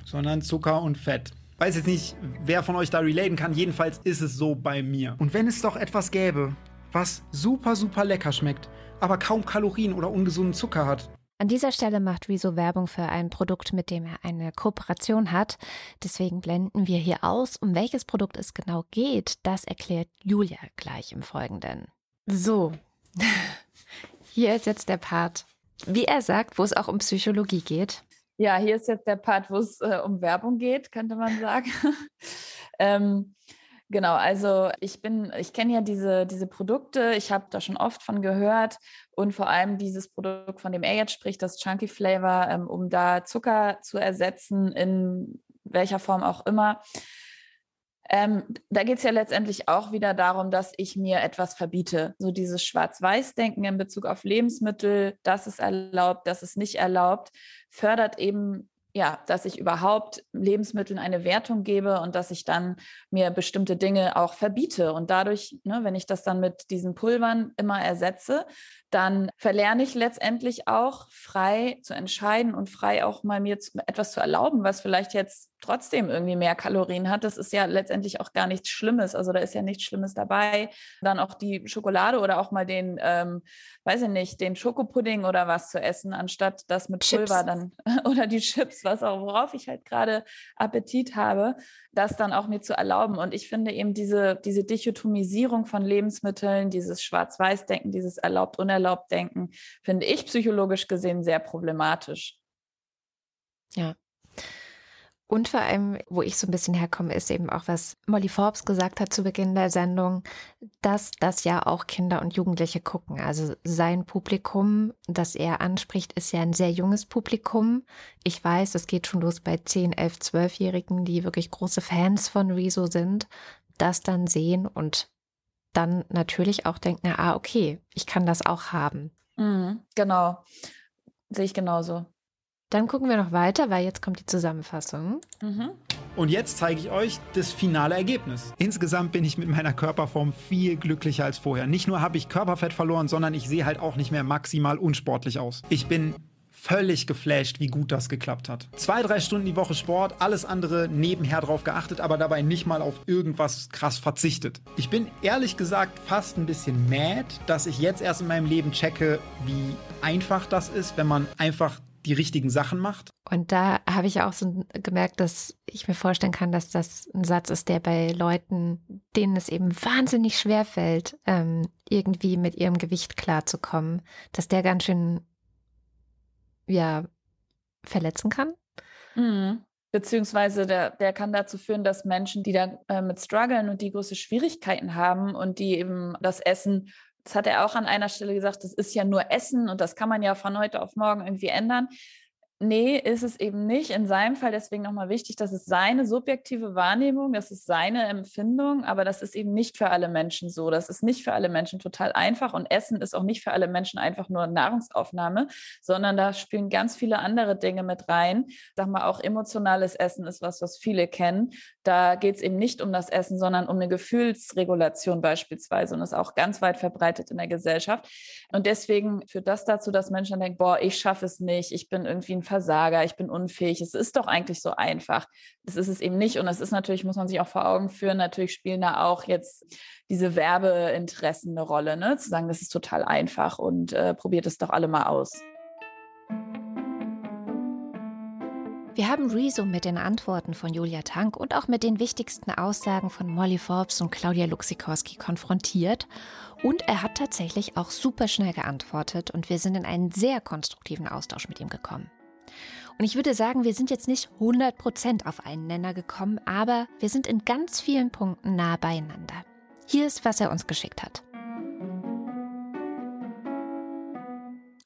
[SPEAKER 6] sondern Zucker und Fett. Weiß jetzt nicht, wer von euch da relaten kann. Jedenfalls ist es so bei mir. Und wenn es doch etwas gäbe, was super, super lecker schmeckt, aber kaum Kalorien oder ungesunden Zucker hat.
[SPEAKER 2] An dieser Stelle macht Rezo Werbung für ein Produkt, mit dem er eine Kooperation hat. Deswegen blenden wir hier aus. Um welches Produkt es genau geht, das erklärt Julia gleich im Folgenden.
[SPEAKER 11] So,
[SPEAKER 2] hier ist jetzt der Part, wie er sagt, wo es auch um Psychologie geht.
[SPEAKER 11] Ja, hier ist jetzt der Part, wo es äh, um Werbung geht, könnte man sagen. Ähm, Genau, also ich bin, ich kenne ja diese, diese Produkte, ich habe da schon oft von gehört und vor allem dieses Produkt, von dem er jetzt spricht, das Chunky Flavor, ähm, um da Zucker zu ersetzen, in welcher Form auch immer. Ähm, da geht es ja letztendlich auch wieder darum, dass ich mir etwas verbiete. So dieses Schwarz-Weiß-Denken in Bezug auf Lebensmittel, das ist erlaubt, das ist nicht erlaubt, fördert eben ja, dass ich überhaupt Lebensmitteln eine Wertung gebe und dass ich dann mir bestimmte Dinge auch verbiete. Und dadurch, ne, wenn ich das dann mit diesen Pulvern immer ersetze, dann verlerne ich letztendlich auch frei zu entscheiden und frei auch mal mir etwas zu erlauben, was vielleicht jetzt trotzdem irgendwie mehr Kalorien hat. Das ist ja letztendlich auch gar nichts Schlimmes. Also da ist ja nichts Schlimmes dabei. Dann auch die Schokolade oder auch mal den, ähm, weiß ich nicht, den Schokopudding oder was zu essen, anstatt das mit Chips. Pulver dann oder die Chips, was auch, worauf ich halt gerade Appetit habe, das dann auch mir zu erlauben. Und ich finde eben diese, diese Dichotomisierung von Lebensmitteln, dieses Schwarz-Weiß-Denken, dieses Erlaubt-Unerlaubt-Denken, finde ich psychologisch gesehen sehr problematisch.
[SPEAKER 2] Ja. Und vor allem, wo ich so ein bisschen herkomme, ist eben auch, was Molly Forbes gesagt hat zu Beginn der Sendung, dass das ja auch Kinder und Jugendliche gucken. Also sein Publikum, das er anspricht, ist ja ein sehr junges Publikum. Ich weiß, es geht schon los bei 10, 11, 12-Jährigen, die wirklich große Fans von Rezo sind, das dann sehen und dann natürlich auch denken, ah, okay, ich kann das auch haben.
[SPEAKER 11] Mhm, genau. Sehe ich genauso.
[SPEAKER 2] Dann gucken wir noch weiter, weil jetzt kommt die Zusammenfassung.
[SPEAKER 6] Mhm. Und jetzt zeige ich euch das finale Ergebnis. Insgesamt bin ich mit meiner Körperform viel glücklicher als vorher. Nicht nur habe ich Körperfett verloren, sondern ich sehe halt auch nicht mehr maximal unsportlich aus. Ich bin völlig geflasht, wie gut das geklappt hat. Zwei, drei Stunden die Woche Sport, alles andere nebenher drauf geachtet, aber dabei nicht mal auf irgendwas krass verzichtet. Ich bin ehrlich gesagt fast ein bisschen mad, dass ich jetzt erst in meinem Leben checke, wie einfach das ist, wenn man einfach die richtigen Sachen macht.
[SPEAKER 2] Und da habe ich auch so gemerkt, dass ich mir vorstellen kann, dass das ein Satz ist, der bei Leuten, denen es eben wahnsinnig schwer fällt, ähm, irgendwie mit ihrem Gewicht klarzukommen, dass der ganz schön, ja, verletzen kann.
[SPEAKER 11] Mhm. Beziehungsweise der, der kann dazu führen, dass Menschen, die da äh, mit strugglen und die große Schwierigkeiten haben und die eben das Essen das hat er auch an einer Stelle gesagt, das ist ja nur Essen und das kann man ja von heute auf morgen irgendwie ändern. Nee, ist es eben nicht. In seinem Fall deswegen nochmal wichtig, das ist seine subjektive Wahrnehmung, das ist seine Empfindung, aber das ist eben nicht für alle Menschen so. Das ist nicht für alle Menschen total einfach und Essen ist auch nicht für alle Menschen einfach nur Nahrungsaufnahme, sondern da spielen ganz viele andere Dinge mit rein. Sag mal, auch emotionales Essen ist was, was viele kennen. Da geht es eben nicht um das Essen, sondern um eine Gefühlsregulation beispielsweise und ist auch ganz weit verbreitet in der Gesellschaft. Und deswegen führt das dazu, dass Menschen denken, boah, ich schaffe es nicht, ich bin irgendwie ein Versager, ich bin unfähig. Es ist doch eigentlich so einfach. Das ist es eben nicht. Und es ist natürlich, muss man sich auch vor Augen führen, natürlich spielen da auch jetzt diese Werbeinteressen eine Rolle, ne? Zu sagen, das ist total einfach und äh, probiert es doch alle mal aus.
[SPEAKER 2] Wir haben Rezo mit den Antworten von Julia Tank und auch mit den wichtigsten Aussagen von Molly Forbes und Claudia Luxikorski konfrontiert. Und er hat tatsächlich auch super schnell geantwortet und wir sind in einen sehr konstruktiven Austausch mit ihm gekommen. Und ich würde sagen, wir sind jetzt nicht 100% auf einen Nenner gekommen, aber wir sind in ganz vielen Punkten nah beieinander. Hier ist, was er uns geschickt hat.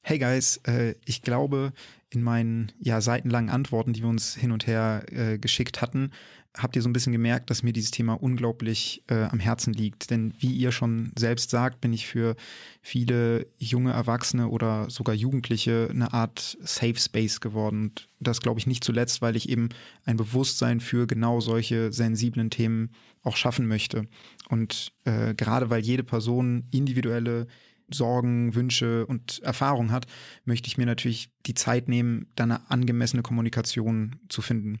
[SPEAKER 6] Hey guys, äh, ich glaube, in meinen ja seitenlangen Antworten, die wir uns hin und her äh, geschickt hatten, habt ihr so ein bisschen gemerkt, dass mir dieses Thema unglaublich äh, am Herzen liegt. Denn wie ihr schon selbst sagt, bin ich für viele junge Erwachsene oder sogar Jugendliche eine Art Safe Space geworden. Und das glaube ich nicht zuletzt, weil ich eben ein Bewusstsein für genau solche sensiblen Themen auch schaffen möchte. Und äh, gerade weil jede Person individuelle Sorgen, Wünsche und Erfahrungen hat, möchte ich mir natürlich die Zeit nehmen, dann eine angemessene Kommunikation zu finden.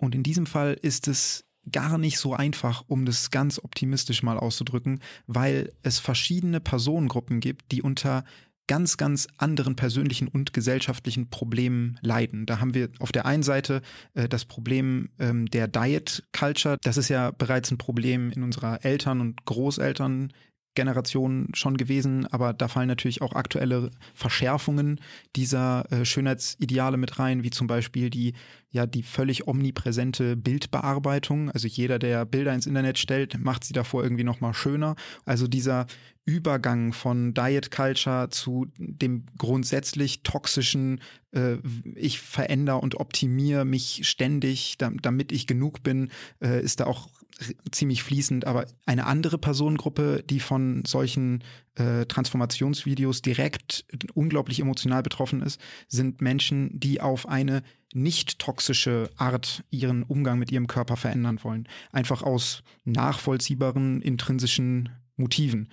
[SPEAKER 6] Und in diesem Fall ist es gar nicht so einfach, um das ganz optimistisch mal auszudrücken, weil es verschiedene Personengruppen gibt, die unter ganz, ganz anderen persönlichen und gesellschaftlichen Problemen leiden. Da haben wir auf der einen Seite äh, das Problem ähm, der Diet Culture. Das ist ja bereits ein Problem in unserer Eltern- und Großeltern Generation schon gewesen, aber da fallen natürlich auch aktuelle Verschärfungen dieser äh, Schönheitsideale mit rein, wie zum Beispiel die ja die völlig omnipräsente Bildbearbeitung. Also jeder, der Bilder ins Internet stellt, macht sie davor irgendwie noch mal schöner. Also dieser Übergang von Diet Culture zu dem grundsätzlich toxischen, äh, ich verändere und optimiere mich ständig, damit ich genug bin, äh, ist da auch ziemlich fließend, aber eine andere Personengruppe, die von solchen äh, Transformationsvideos direkt unglaublich emotional betroffen ist, sind Menschen, die auf eine nicht toxische Art ihren Umgang mit ihrem Körper verändern wollen. Einfach aus nachvollziehbaren intrinsischen Motiven.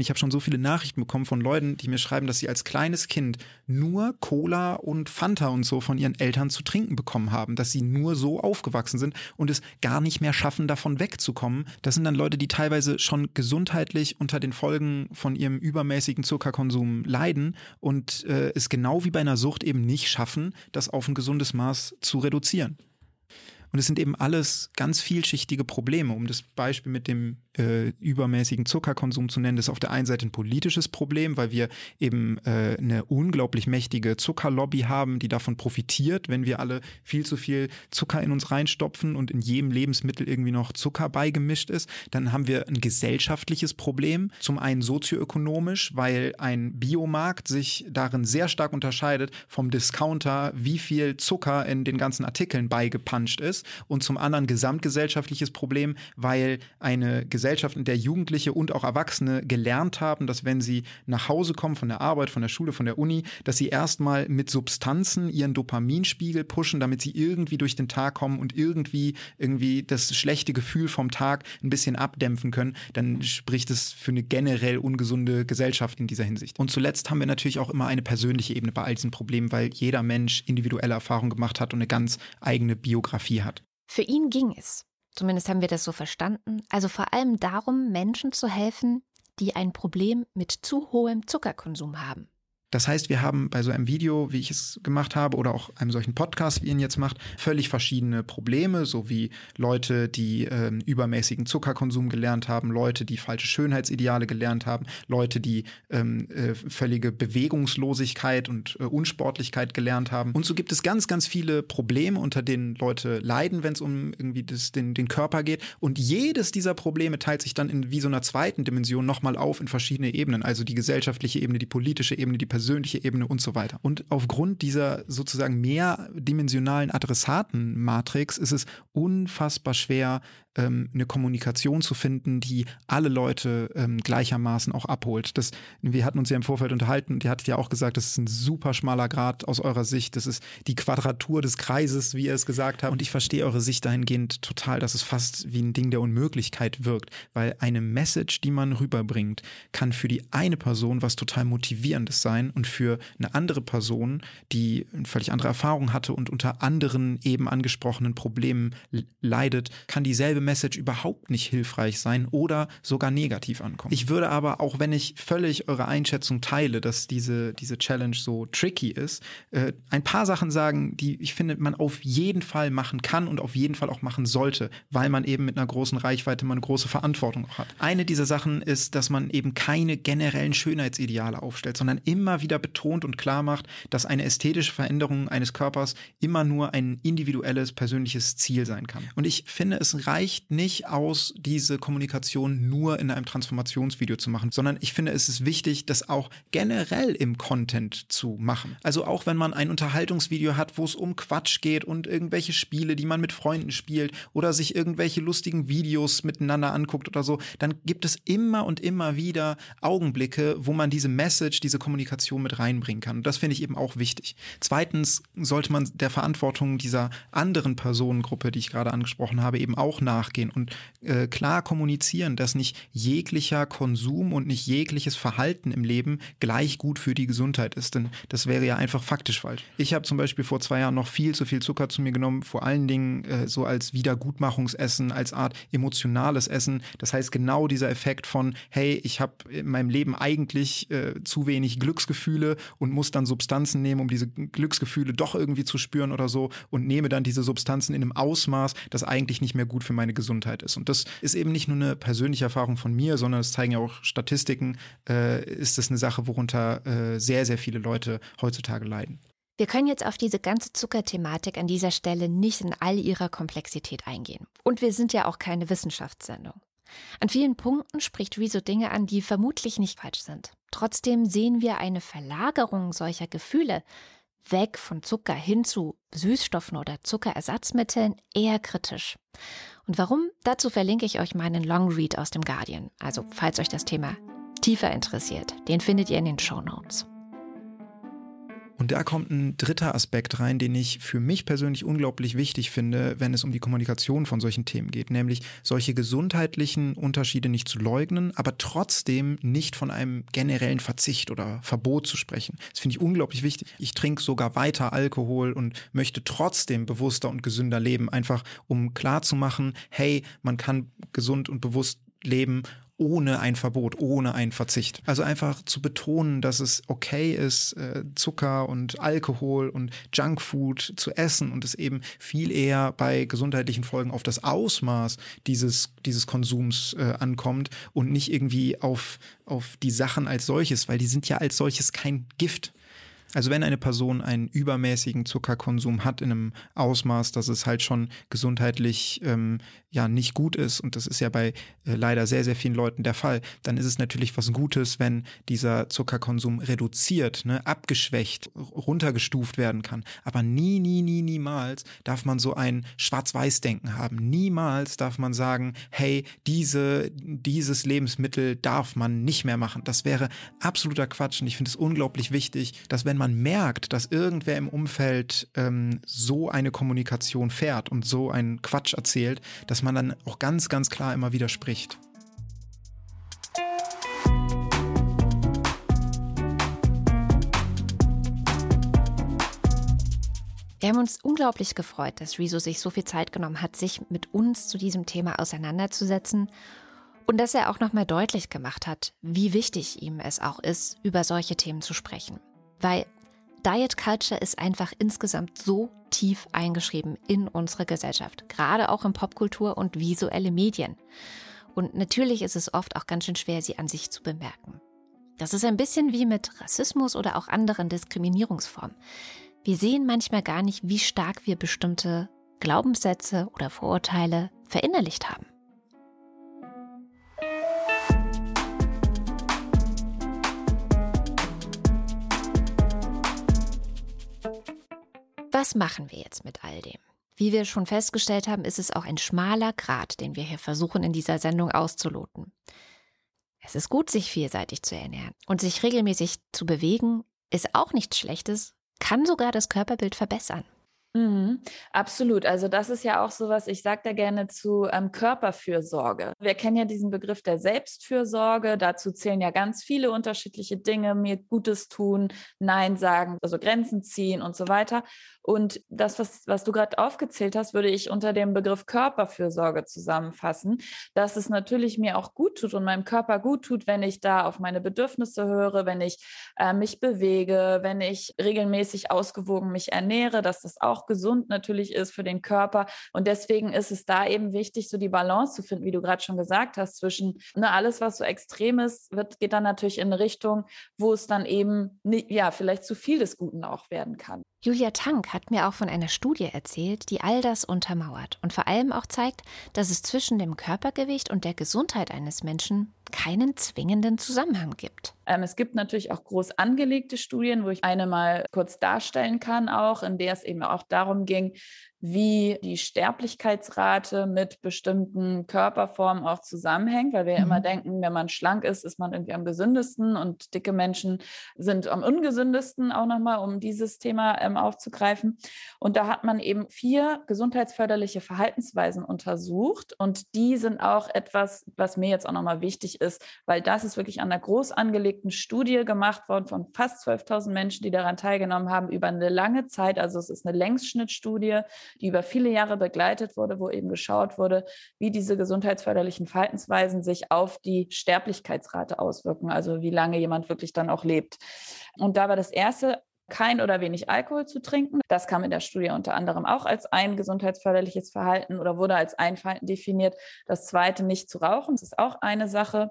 [SPEAKER 6] Ich habe schon so viele Nachrichten bekommen von Leuten, die mir schreiben, dass sie als kleines Kind nur Cola und Fanta und so von ihren Eltern zu trinken bekommen haben, dass sie nur so aufgewachsen sind und es gar nicht mehr schaffen, davon wegzukommen. Das sind dann Leute, die teilweise schon gesundheitlich unter den Folgen von ihrem übermäßigen Zuckerkonsum leiden und äh, es genau wie bei einer Sucht eben nicht schaffen, das auf ein gesundes Maß zu reduzieren. Und es sind eben alles ganz vielschichtige Probleme. Um das Beispiel mit dem äh, übermäßigen Zuckerkonsum zu nennen, das ist auf der einen Seite ein politisches Problem, weil wir eben äh, eine unglaublich mächtige Zuckerlobby haben, die davon profitiert, wenn wir alle viel zu viel Zucker in uns reinstopfen und in jedem Lebensmittel irgendwie noch Zucker beigemischt ist. Dann haben wir ein gesellschaftliches Problem. Zum einen sozioökonomisch, weil ein Biomarkt sich darin sehr stark unterscheidet vom Discounter, wie viel Zucker in den ganzen Artikeln beigepanscht ist. Und zum anderen gesamtgesellschaftliches Problem, weil eine Gesellschaft Gesellschaft, in der Jugendliche und auch Erwachsene gelernt haben, dass wenn sie nach Hause kommen von der Arbeit, von der Schule, von der Uni, dass sie erstmal mit Substanzen ihren Dopaminspiegel pushen, damit sie irgendwie durch den Tag kommen und irgendwie irgendwie das schlechte Gefühl vom Tag ein bisschen abdämpfen können, dann spricht es für eine generell ungesunde Gesellschaft in dieser Hinsicht. Und zuletzt haben wir natürlich auch immer eine persönliche Ebene bei all diesen Problemen, weil jeder Mensch individuelle Erfahrungen gemacht hat und eine ganz eigene Biografie hat.
[SPEAKER 2] Für ihn ging es. Zumindest haben wir das so verstanden. Also vor allem darum, Menschen zu helfen, die ein Problem mit zu hohem Zuckerkonsum haben.
[SPEAKER 6] Das heißt, wir haben bei so einem Video, wie ich es gemacht habe, oder auch einem solchen Podcast, wie ihr ihn jetzt macht, völlig verschiedene Probleme, so wie Leute, die äh, übermäßigen Zuckerkonsum gelernt haben, Leute, die falsche Schönheitsideale gelernt haben, Leute, die ähm, äh, völlige Bewegungslosigkeit und äh, Unsportlichkeit gelernt haben. Und so gibt es ganz, ganz viele Probleme, unter denen Leute leiden, wenn es um irgendwie das, den, den Körper geht. Und jedes dieser Probleme teilt sich dann in wie so einer zweiten Dimension nochmal auf in verschiedene Ebenen, also die gesellschaftliche Ebene, die politische Ebene, die persönliche Ebene und so weiter. Und aufgrund dieser sozusagen mehrdimensionalen Adressatenmatrix ist es unfassbar schwer, ähm, eine Kommunikation zu finden, die alle Leute ähm, gleichermaßen auch abholt. Das, wir hatten uns ja im Vorfeld unterhalten und ihr hattet ja auch gesagt, das ist ein super schmaler Grad aus eurer Sicht. Das ist die Quadratur des Kreises, wie ihr es gesagt habt. Und ich verstehe eure Sicht dahingehend total, dass es fast wie ein Ding der Unmöglichkeit wirkt, weil eine Message, die man rüberbringt, kann für die eine Person was total Motivierendes sein und für eine andere Person, die eine völlig andere Erfahrung hatte und unter anderen eben angesprochenen Problemen leidet, kann dieselbe Message überhaupt nicht hilfreich sein oder sogar negativ ankommen. Ich würde aber, auch wenn ich völlig eure Einschätzung teile, dass diese, diese Challenge so tricky ist, äh, ein paar Sachen sagen, die ich finde, man auf jeden Fall machen kann und auf jeden Fall auch machen sollte, weil man eben mit einer großen Reichweite mal eine große Verantwortung auch hat. Eine dieser Sachen ist, dass man eben keine generellen Schönheitsideale aufstellt, sondern immer wieder betont und klar macht, dass eine ästhetische Veränderung eines Körpers immer nur ein individuelles, persönliches Ziel sein kann. Und ich finde, es reicht reicht nicht aus, diese Kommunikation nur in einem Transformationsvideo zu machen, sondern ich finde, es ist wichtig, das auch generell im Content zu machen. Also auch wenn man ein Unterhaltungsvideo hat, wo es um Quatsch geht und irgendwelche Spiele, die man mit Freunden spielt oder sich irgendwelche lustigen Videos miteinander anguckt oder so, dann gibt es immer und immer wieder Augenblicke, wo man diese Message, diese Kommunikation mit reinbringen kann. Und das finde ich eben auch wichtig. Zweitens sollte man der Verantwortung dieser anderen Personengruppe, die ich gerade angesprochen habe, eben auch nach nachgehen und äh, klar kommunizieren, dass nicht jeglicher Konsum und nicht jegliches Verhalten im Leben gleich gut für die Gesundheit ist. Denn das wäre ja einfach faktisch falsch. Ich habe zum Beispiel vor zwei Jahren noch viel zu viel Zucker zu mir genommen, vor allen Dingen äh, so als Wiedergutmachungsessen, als Art emotionales Essen. Das heißt genau dieser Effekt von, hey, ich habe in meinem Leben eigentlich äh, zu wenig Glücksgefühle und muss dann Substanzen nehmen, um diese Glücksgefühle doch irgendwie zu spüren oder so und nehme dann diese Substanzen in einem Ausmaß, das eigentlich nicht mehr gut für meine meine Gesundheit ist. Und das ist eben nicht nur eine persönliche Erfahrung von mir, sondern es zeigen ja auch Statistiken, äh, ist das eine Sache, worunter äh, sehr, sehr viele Leute heutzutage leiden.
[SPEAKER 2] Wir können jetzt auf diese ganze Zuckerthematik an dieser Stelle nicht in all ihrer Komplexität eingehen. Und wir sind ja auch keine Wissenschaftssendung. An vielen Punkten spricht Rezo Dinge an, die vermutlich nicht falsch sind. Trotzdem sehen wir eine Verlagerung solcher Gefühle weg von Zucker hin zu Süßstoffen oder Zuckerersatzmitteln eher kritisch. Und warum? Dazu verlinke ich euch meinen Longread aus dem Guardian. Also, falls euch das Thema tiefer interessiert, den findet ihr in den Show Notes.
[SPEAKER 6] Und da kommt ein dritter Aspekt rein, den ich für mich persönlich unglaublich wichtig finde, wenn es um die Kommunikation von solchen Themen geht, nämlich solche gesundheitlichen Unterschiede nicht zu leugnen, aber trotzdem nicht von einem generellen Verzicht oder Verbot zu sprechen. Das finde ich unglaublich wichtig. Ich trinke sogar weiter Alkohol und möchte trotzdem bewusster und gesünder leben, einfach um klarzumachen, hey, man kann gesund und bewusst leben ohne ein Verbot, ohne einen Verzicht. Also einfach zu betonen, dass es okay ist, äh, Zucker und Alkohol und Junkfood zu essen und es eben viel eher bei gesundheitlichen Folgen auf das Ausmaß dieses, dieses Konsums äh, ankommt und nicht irgendwie auf, auf die Sachen als solches, weil die sind ja als solches kein Gift. Also wenn eine Person einen übermäßigen Zuckerkonsum hat in einem Ausmaß, dass es halt schon gesundheitlich ähm, ja nicht gut ist, und das ist ja bei äh, leider sehr, sehr vielen Leuten der Fall, dann ist es natürlich was Gutes, wenn dieser Zuckerkonsum reduziert, ne, abgeschwächt, runtergestuft werden kann. Aber nie, nie, nie, niemals darf man so ein Schwarz-Weiß-Denken haben. Niemals darf man sagen, hey, diese, dieses Lebensmittel darf man nicht mehr machen. Das wäre absoluter Quatsch. Und ich finde es unglaublich wichtig, dass wenn man merkt, dass irgendwer im Umfeld ähm, so eine Kommunikation fährt und so einen Quatsch erzählt, dass man dann auch ganz, ganz klar immer widerspricht.
[SPEAKER 2] Wir haben uns unglaublich gefreut, dass Rezo sich so viel Zeit genommen hat, sich mit uns zu diesem Thema auseinanderzusetzen und dass er auch nochmal deutlich gemacht hat, wie wichtig ihm es auch ist, über solche Themen zu sprechen. Weil Diet Culture ist einfach insgesamt so tief eingeschrieben in unsere Gesellschaft, gerade auch in Popkultur und visuelle Medien. Und natürlich ist es oft auch ganz schön schwer, sie an sich zu bemerken. Das ist ein bisschen wie mit Rassismus oder auch anderen Diskriminierungsformen. Wir sehen manchmal gar nicht, wie stark wir bestimmte Glaubenssätze oder Vorurteile verinnerlicht haben. Was machen wir jetzt mit all dem? Wie wir schon festgestellt haben, ist es auch ein schmaler Grat, den wir hier versuchen in dieser Sendung auszuloten. Es ist gut, sich vielseitig zu ernähren und sich regelmäßig zu bewegen, ist auch nichts Schlechtes, kann sogar das Körperbild verbessern.
[SPEAKER 11] Mhm, absolut. Also das ist ja auch so was, ich sage da gerne zu ähm, Körperfürsorge. Wir kennen ja diesen Begriff der Selbstfürsorge. Dazu zählen ja ganz viele unterschiedliche Dinge, mir Gutes tun, Nein sagen, also Grenzen ziehen und so weiter. Und das, was, was du gerade aufgezählt hast, würde ich unter dem Begriff Körperfürsorge zusammenfassen, dass es natürlich mir auch gut tut und meinem Körper gut tut, wenn ich da auf meine Bedürfnisse höre, wenn ich äh, mich bewege, wenn ich regelmäßig ausgewogen mich ernähre, dass das auch gesund natürlich ist für den Körper. Und deswegen ist es da eben wichtig, so die Balance zu finden, wie du gerade schon gesagt hast, zwischen ne, alles, was so extrem ist, wird, geht dann natürlich in eine Richtung, wo es dann eben ja vielleicht zu viel des Guten auch werden kann.
[SPEAKER 2] Julia Tank hat mir auch von einer Studie erzählt, die all das untermauert und vor allem auch zeigt, dass es zwischen dem Körpergewicht und der Gesundheit eines Menschen keinen zwingenden Zusammenhang gibt.
[SPEAKER 11] Ähm, es gibt natürlich auch groß angelegte Studien, wo ich eine mal kurz darstellen kann, auch in der es eben auch darum ging, wie die Sterblichkeitsrate mit bestimmten Körperformen auch zusammenhängt, weil wir ja immer mhm. denken, wenn man schlank ist, ist man irgendwie am gesündesten und dicke Menschen sind am ungesündesten auch nochmal, um dieses Thema ähm, aufzugreifen. Und da hat man eben vier gesundheitsförderliche Verhaltensweisen untersucht und die sind auch etwas, was mir jetzt auch nochmal wichtig ist, weil das ist wirklich an einer groß angelegten Studie gemacht worden von fast 12.000 Menschen, die daran teilgenommen haben über eine lange Zeit. Also es ist eine Längsschnittstudie die über viele Jahre begleitet wurde, wo eben geschaut wurde, wie diese gesundheitsförderlichen Verhaltensweisen sich auf die Sterblichkeitsrate auswirken, also wie lange jemand wirklich dann auch lebt. Und da war das erste kein oder wenig Alkohol zu trinken. Das kam in der Studie unter anderem auch als ein gesundheitsförderliches Verhalten oder wurde als ein Verhalten definiert. Das zweite, nicht zu rauchen, das ist auch eine Sache.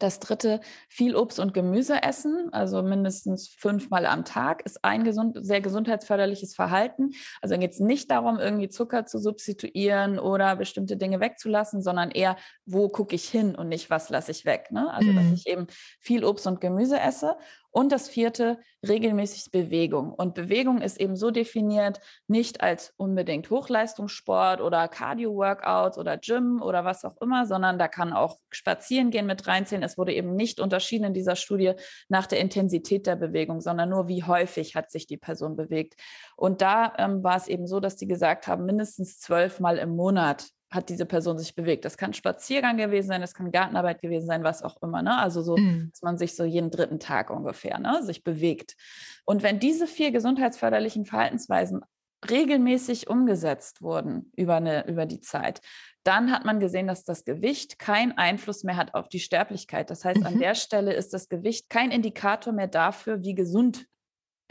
[SPEAKER 11] Das dritte, viel Obst und Gemüse essen, also mindestens fünfmal am Tag, ist ein gesund, sehr gesundheitsförderliches Verhalten. Also geht es nicht darum, irgendwie Zucker zu substituieren oder bestimmte Dinge wegzulassen, sondern eher, wo gucke ich hin und nicht, was lasse ich weg. Ne? Also, mhm. dass ich eben viel Obst und Gemüse esse. Und das vierte, regelmäßig Bewegung. Und Bewegung ist eben so definiert, nicht als unbedingt Hochleistungssport oder Cardio-Workouts oder Gym oder was auch immer, sondern da kann auch Spazierengehen mit reinzählen. Es wurde eben nicht unterschieden in dieser Studie nach der Intensität der Bewegung, sondern nur, wie häufig hat sich die Person bewegt. Und da ähm, war es eben so, dass die gesagt haben, mindestens zwölfmal im Monat hat diese Person sich bewegt. Das kann Spaziergang gewesen sein, das kann Gartenarbeit gewesen sein, was auch immer. Ne? Also so, mhm. dass man sich so jeden dritten Tag ungefähr ne, sich bewegt. Und wenn diese vier gesundheitsförderlichen Verhaltensweisen regelmäßig umgesetzt wurden über, eine, über die Zeit, dann hat man gesehen, dass das Gewicht keinen Einfluss mehr hat auf die Sterblichkeit. Das heißt, mhm. an der Stelle ist das Gewicht kein Indikator mehr dafür, wie gesund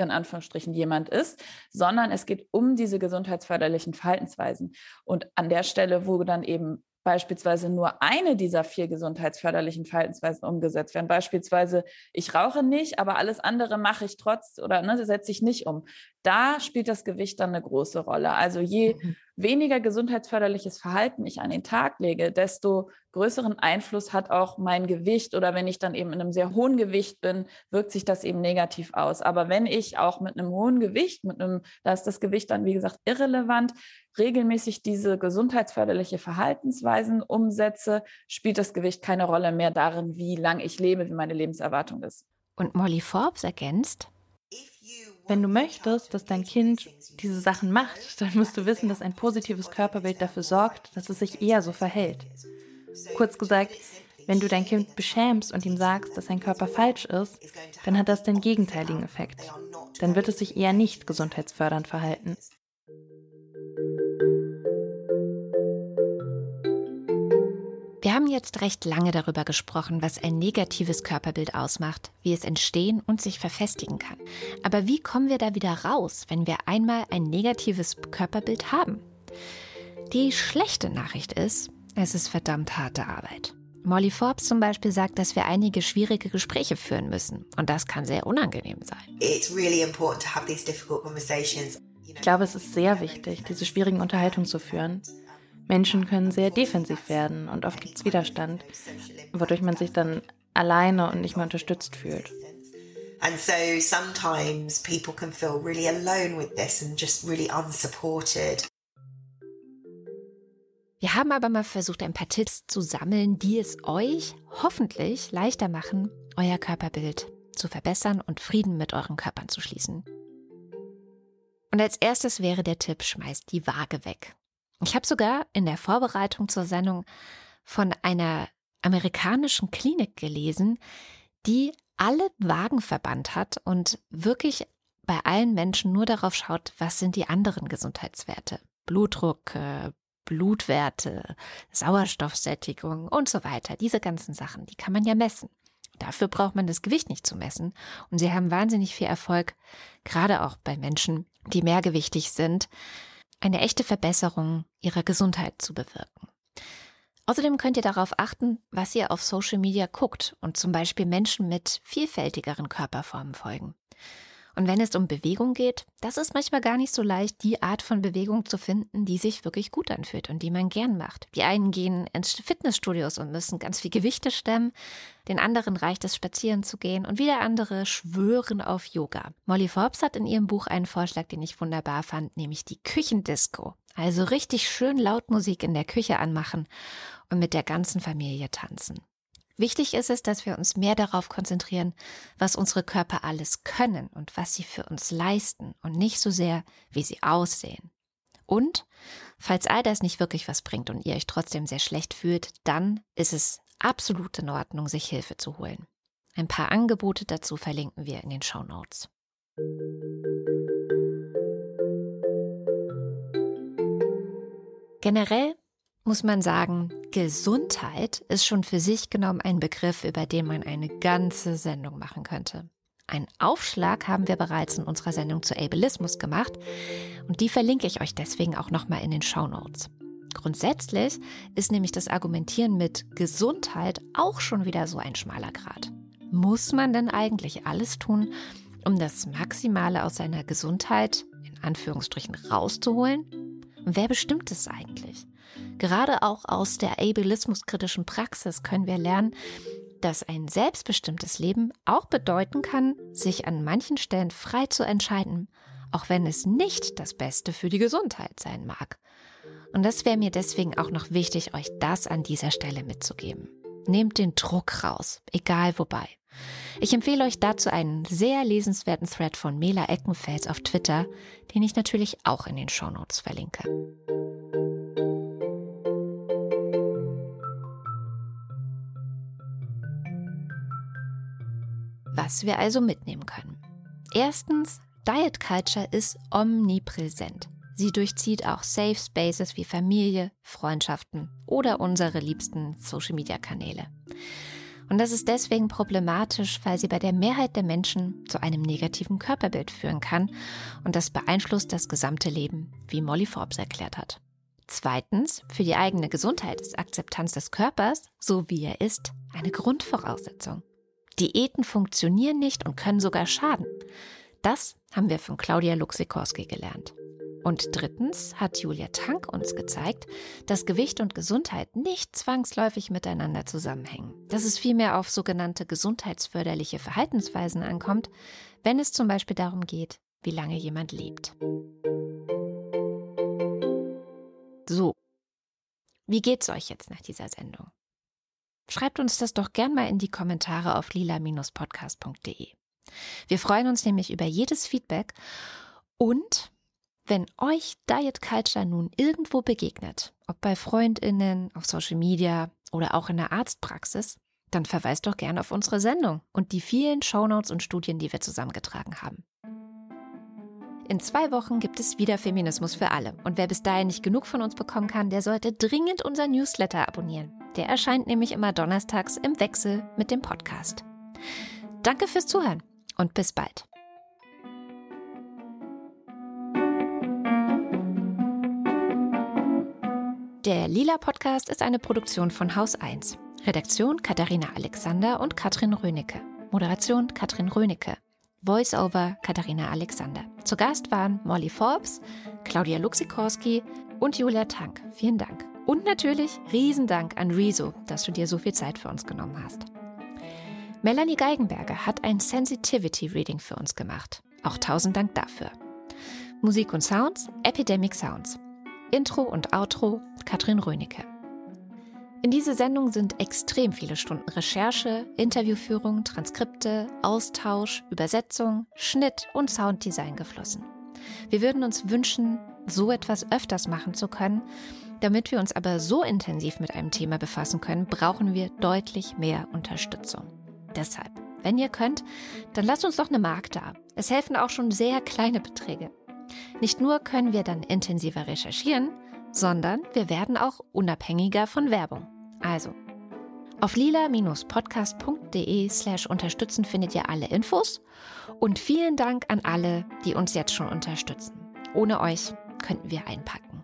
[SPEAKER 11] in Anführungsstrichen jemand ist, sondern es geht um diese gesundheitsförderlichen Verhaltensweisen. Und an der Stelle, wo dann eben beispielsweise nur eine dieser vier gesundheitsförderlichen Verhaltensweisen umgesetzt werden. Beispielsweise, ich rauche nicht, aber alles andere mache ich trotz oder ne, setze ich nicht um. Da spielt das Gewicht dann eine große Rolle. Also je mhm. weniger gesundheitsförderliches Verhalten ich an den Tag lege, desto größeren Einfluss hat auch mein Gewicht oder wenn ich dann eben in einem sehr hohen Gewicht bin, wirkt sich das eben negativ aus. Aber wenn ich auch mit einem hohen Gewicht, mit einem, da ist das Gewicht dann wie gesagt irrelevant, regelmäßig diese gesundheitsförderliche Verhaltensweisen umsetze, spielt das Gewicht keine Rolle mehr darin, wie lang ich lebe, wie meine Lebenserwartung ist.
[SPEAKER 2] Und Molly Forbes ergänzt,
[SPEAKER 5] wenn du möchtest, dass dein Kind diese Sachen macht, dann musst du wissen, dass ein positives Körperbild dafür sorgt, dass es sich eher so verhält. Kurz gesagt, wenn du dein Kind beschämst und ihm sagst, dass sein Körper falsch ist, dann hat das den gegenteiligen Effekt. Dann wird es sich eher nicht gesundheitsfördernd verhalten.
[SPEAKER 2] Wir haben jetzt recht lange darüber gesprochen, was ein negatives Körperbild ausmacht, wie es entstehen und sich verfestigen kann. Aber wie kommen wir da wieder raus, wenn wir einmal ein negatives Körperbild haben? Die schlechte Nachricht ist, es ist verdammt harte Arbeit. Molly Forbes zum Beispiel sagt, dass wir einige schwierige Gespräche führen müssen. Und das kann sehr unangenehm sein. Ich
[SPEAKER 5] glaube, es ist sehr wichtig, diese schwierigen Unterhaltungen zu führen. Menschen können sehr defensiv werden und oft gibt es Widerstand, wodurch man sich dann alleine und nicht mehr unterstützt fühlt. And so sometimes people can feel really alone with this and just really unsupported.
[SPEAKER 2] Wir haben aber mal versucht, ein paar Tipps zu sammeln, die es euch hoffentlich leichter machen, euer Körperbild zu verbessern und Frieden mit euren Körpern zu schließen. Und als erstes wäre der Tipp, schmeißt die Waage weg. Ich habe sogar in der Vorbereitung zur Sendung von einer amerikanischen Klinik gelesen, die alle Wagen verbannt hat und wirklich bei allen Menschen nur darauf schaut, was sind die anderen Gesundheitswerte. Blutdruck, Blutwerte, Sauerstoffsättigung und so weiter. Diese ganzen Sachen, die kann man ja messen. Dafür braucht man das Gewicht nicht zu messen. Und sie haben wahnsinnig viel Erfolg, gerade auch bei Menschen, die mehrgewichtig sind, eine echte Verbesserung ihrer Gesundheit zu bewirken. Außerdem könnt ihr darauf achten, was ihr auf Social Media guckt und zum Beispiel Menschen mit vielfältigeren Körperformen folgen. Und wenn es um Bewegung geht, das ist manchmal gar nicht so leicht, die Art von Bewegung zu finden, die sich wirklich gut anfühlt und die man gern macht. Die einen gehen ins Fitnessstudios und müssen ganz viel Gewichte stemmen, den anderen reicht es, spazieren zu gehen und wieder andere schwören auf Yoga. Molly Forbes hat in ihrem Buch einen Vorschlag, den ich wunderbar fand, nämlich die Küchendisco. Also richtig schön laut Musik in der Küche anmachen und mit der ganzen Familie tanzen. Wichtig ist es, dass wir uns mehr darauf konzentrieren, was unsere Körper alles können und was sie für uns leisten und nicht so sehr, wie sie aussehen. Und falls all das nicht wirklich was bringt und ihr euch trotzdem sehr schlecht fühlt, dann ist es absolut in Ordnung, sich Hilfe zu holen. Ein paar Angebote dazu verlinken wir in den Show Notes. Generell muss man sagen, Gesundheit ist schon für sich genommen ein Begriff, über den man eine ganze Sendung machen könnte. Einen Aufschlag haben wir bereits in unserer Sendung zu Ableismus gemacht und die verlinke ich euch deswegen auch nochmal in den Show Notes. Grundsätzlich ist nämlich das Argumentieren mit Gesundheit auch schon wieder so ein schmaler Grad. Muss man denn eigentlich alles tun, um das Maximale aus seiner Gesundheit in Anführungsstrichen rauszuholen? Und wer bestimmt es eigentlich? Gerade auch aus der ableismuskritischen Praxis können wir lernen, dass ein selbstbestimmtes Leben auch bedeuten kann, sich an manchen Stellen frei zu entscheiden, auch wenn es nicht das Beste für die Gesundheit sein mag. Und das wäre mir deswegen auch noch wichtig, euch das an dieser Stelle mitzugeben. Nehmt den Druck raus, egal wobei. Ich empfehle euch dazu einen sehr lesenswerten Thread von Mela Eckenfels auf Twitter, den ich natürlich auch in den Shownotes verlinke. Was wir also mitnehmen können. Erstens, Diet Culture ist omnipräsent. Sie durchzieht auch Safe Spaces wie Familie, Freundschaften oder unsere liebsten Social-Media-Kanäle. Und das ist deswegen problematisch, weil sie bei der Mehrheit der Menschen zu einem negativen Körperbild führen kann und das beeinflusst das gesamte Leben, wie Molly Forbes erklärt hat. Zweitens, für die eigene Gesundheit ist Akzeptanz des Körpers, so wie er ist, eine Grundvoraussetzung. Diäten funktionieren nicht und können sogar schaden. Das haben wir von Claudia Luxikorski gelernt. Und drittens hat Julia Tank uns gezeigt, dass Gewicht und Gesundheit nicht zwangsläufig miteinander zusammenhängen. Dass es vielmehr auf sogenannte gesundheitsförderliche Verhaltensweisen ankommt, wenn es zum Beispiel darum geht, wie lange jemand lebt. So, wie geht's euch jetzt nach dieser Sendung? Schreibt uns das doch gern mal in die Kommentare auf lila-podcast.de. Wir freuen uns nämlich über jedes Feedback und wenn euch Diet Culture nun irgendwo begegnet, ob bei Freundinnen, auf Social Media oder auch in der Arztpraxis, dann verweist doch gerne auf unsere Sendung und die vielen Shownotes und Studien, die wir zusammengetragen haben. In zwei Wochen gibt es wieder Feminismus für alle. Und wer bis dahin nicht genug von uns bekommen kann, der sollte dringend unser Newsletter abonnieren. Der erscheint nämlich immer donnerstags im Wechsel mit dem Podcast. Danke fürs Zuhören und bis bald. Der Lila Podcast ist eine Produktion von Haus 1. Redaktion Katharina Alexander und Katrin Rönecke. Moderation Katrin Rönecke. Voice-Over Katharina Alexander. Zu Gast waren Molly Forbes, Claudia Luxikorski und Julia Tank. Vielen Dank. Und natürlich Riesendank an Rezo, dass du dir so viel Zeit für uns genommen hast. Melanie Geigenberger hat ein Sensitivity Reading für uns gemacht. Auch tausend Dank dafür. Musik und Sounds, Epidemic Sounds. Intro und Outro Katrin Rönecke. In diese Sendung sind extrem viele Stunden Recherche, Interviewführung, Transkripte, Austausch, Übersetzung, Schnitt und Sounddesign geflossen. Wir würden uns wünschen, so etwas öfters machen zu können. Damit wir uns aber so intensiv mit einem Thema befassen können, brauchen wir deutlich mehr Unterstützung. Deshalb, wenn ihr könnt, dann lasst uns doch eine Mark da. Es helfen auch schon sehr kleine Beträge. Nicht nur können wir dann intensiver recherchieren, sondern wir werden auch unabhängiger von Werbung. Also, auf lila-podcast.de slash unterstützen findet ihr alle Infos und vielen Dank an alle, die uns jetzt schon unterstützen. Ohne euch könnten wir einpacken.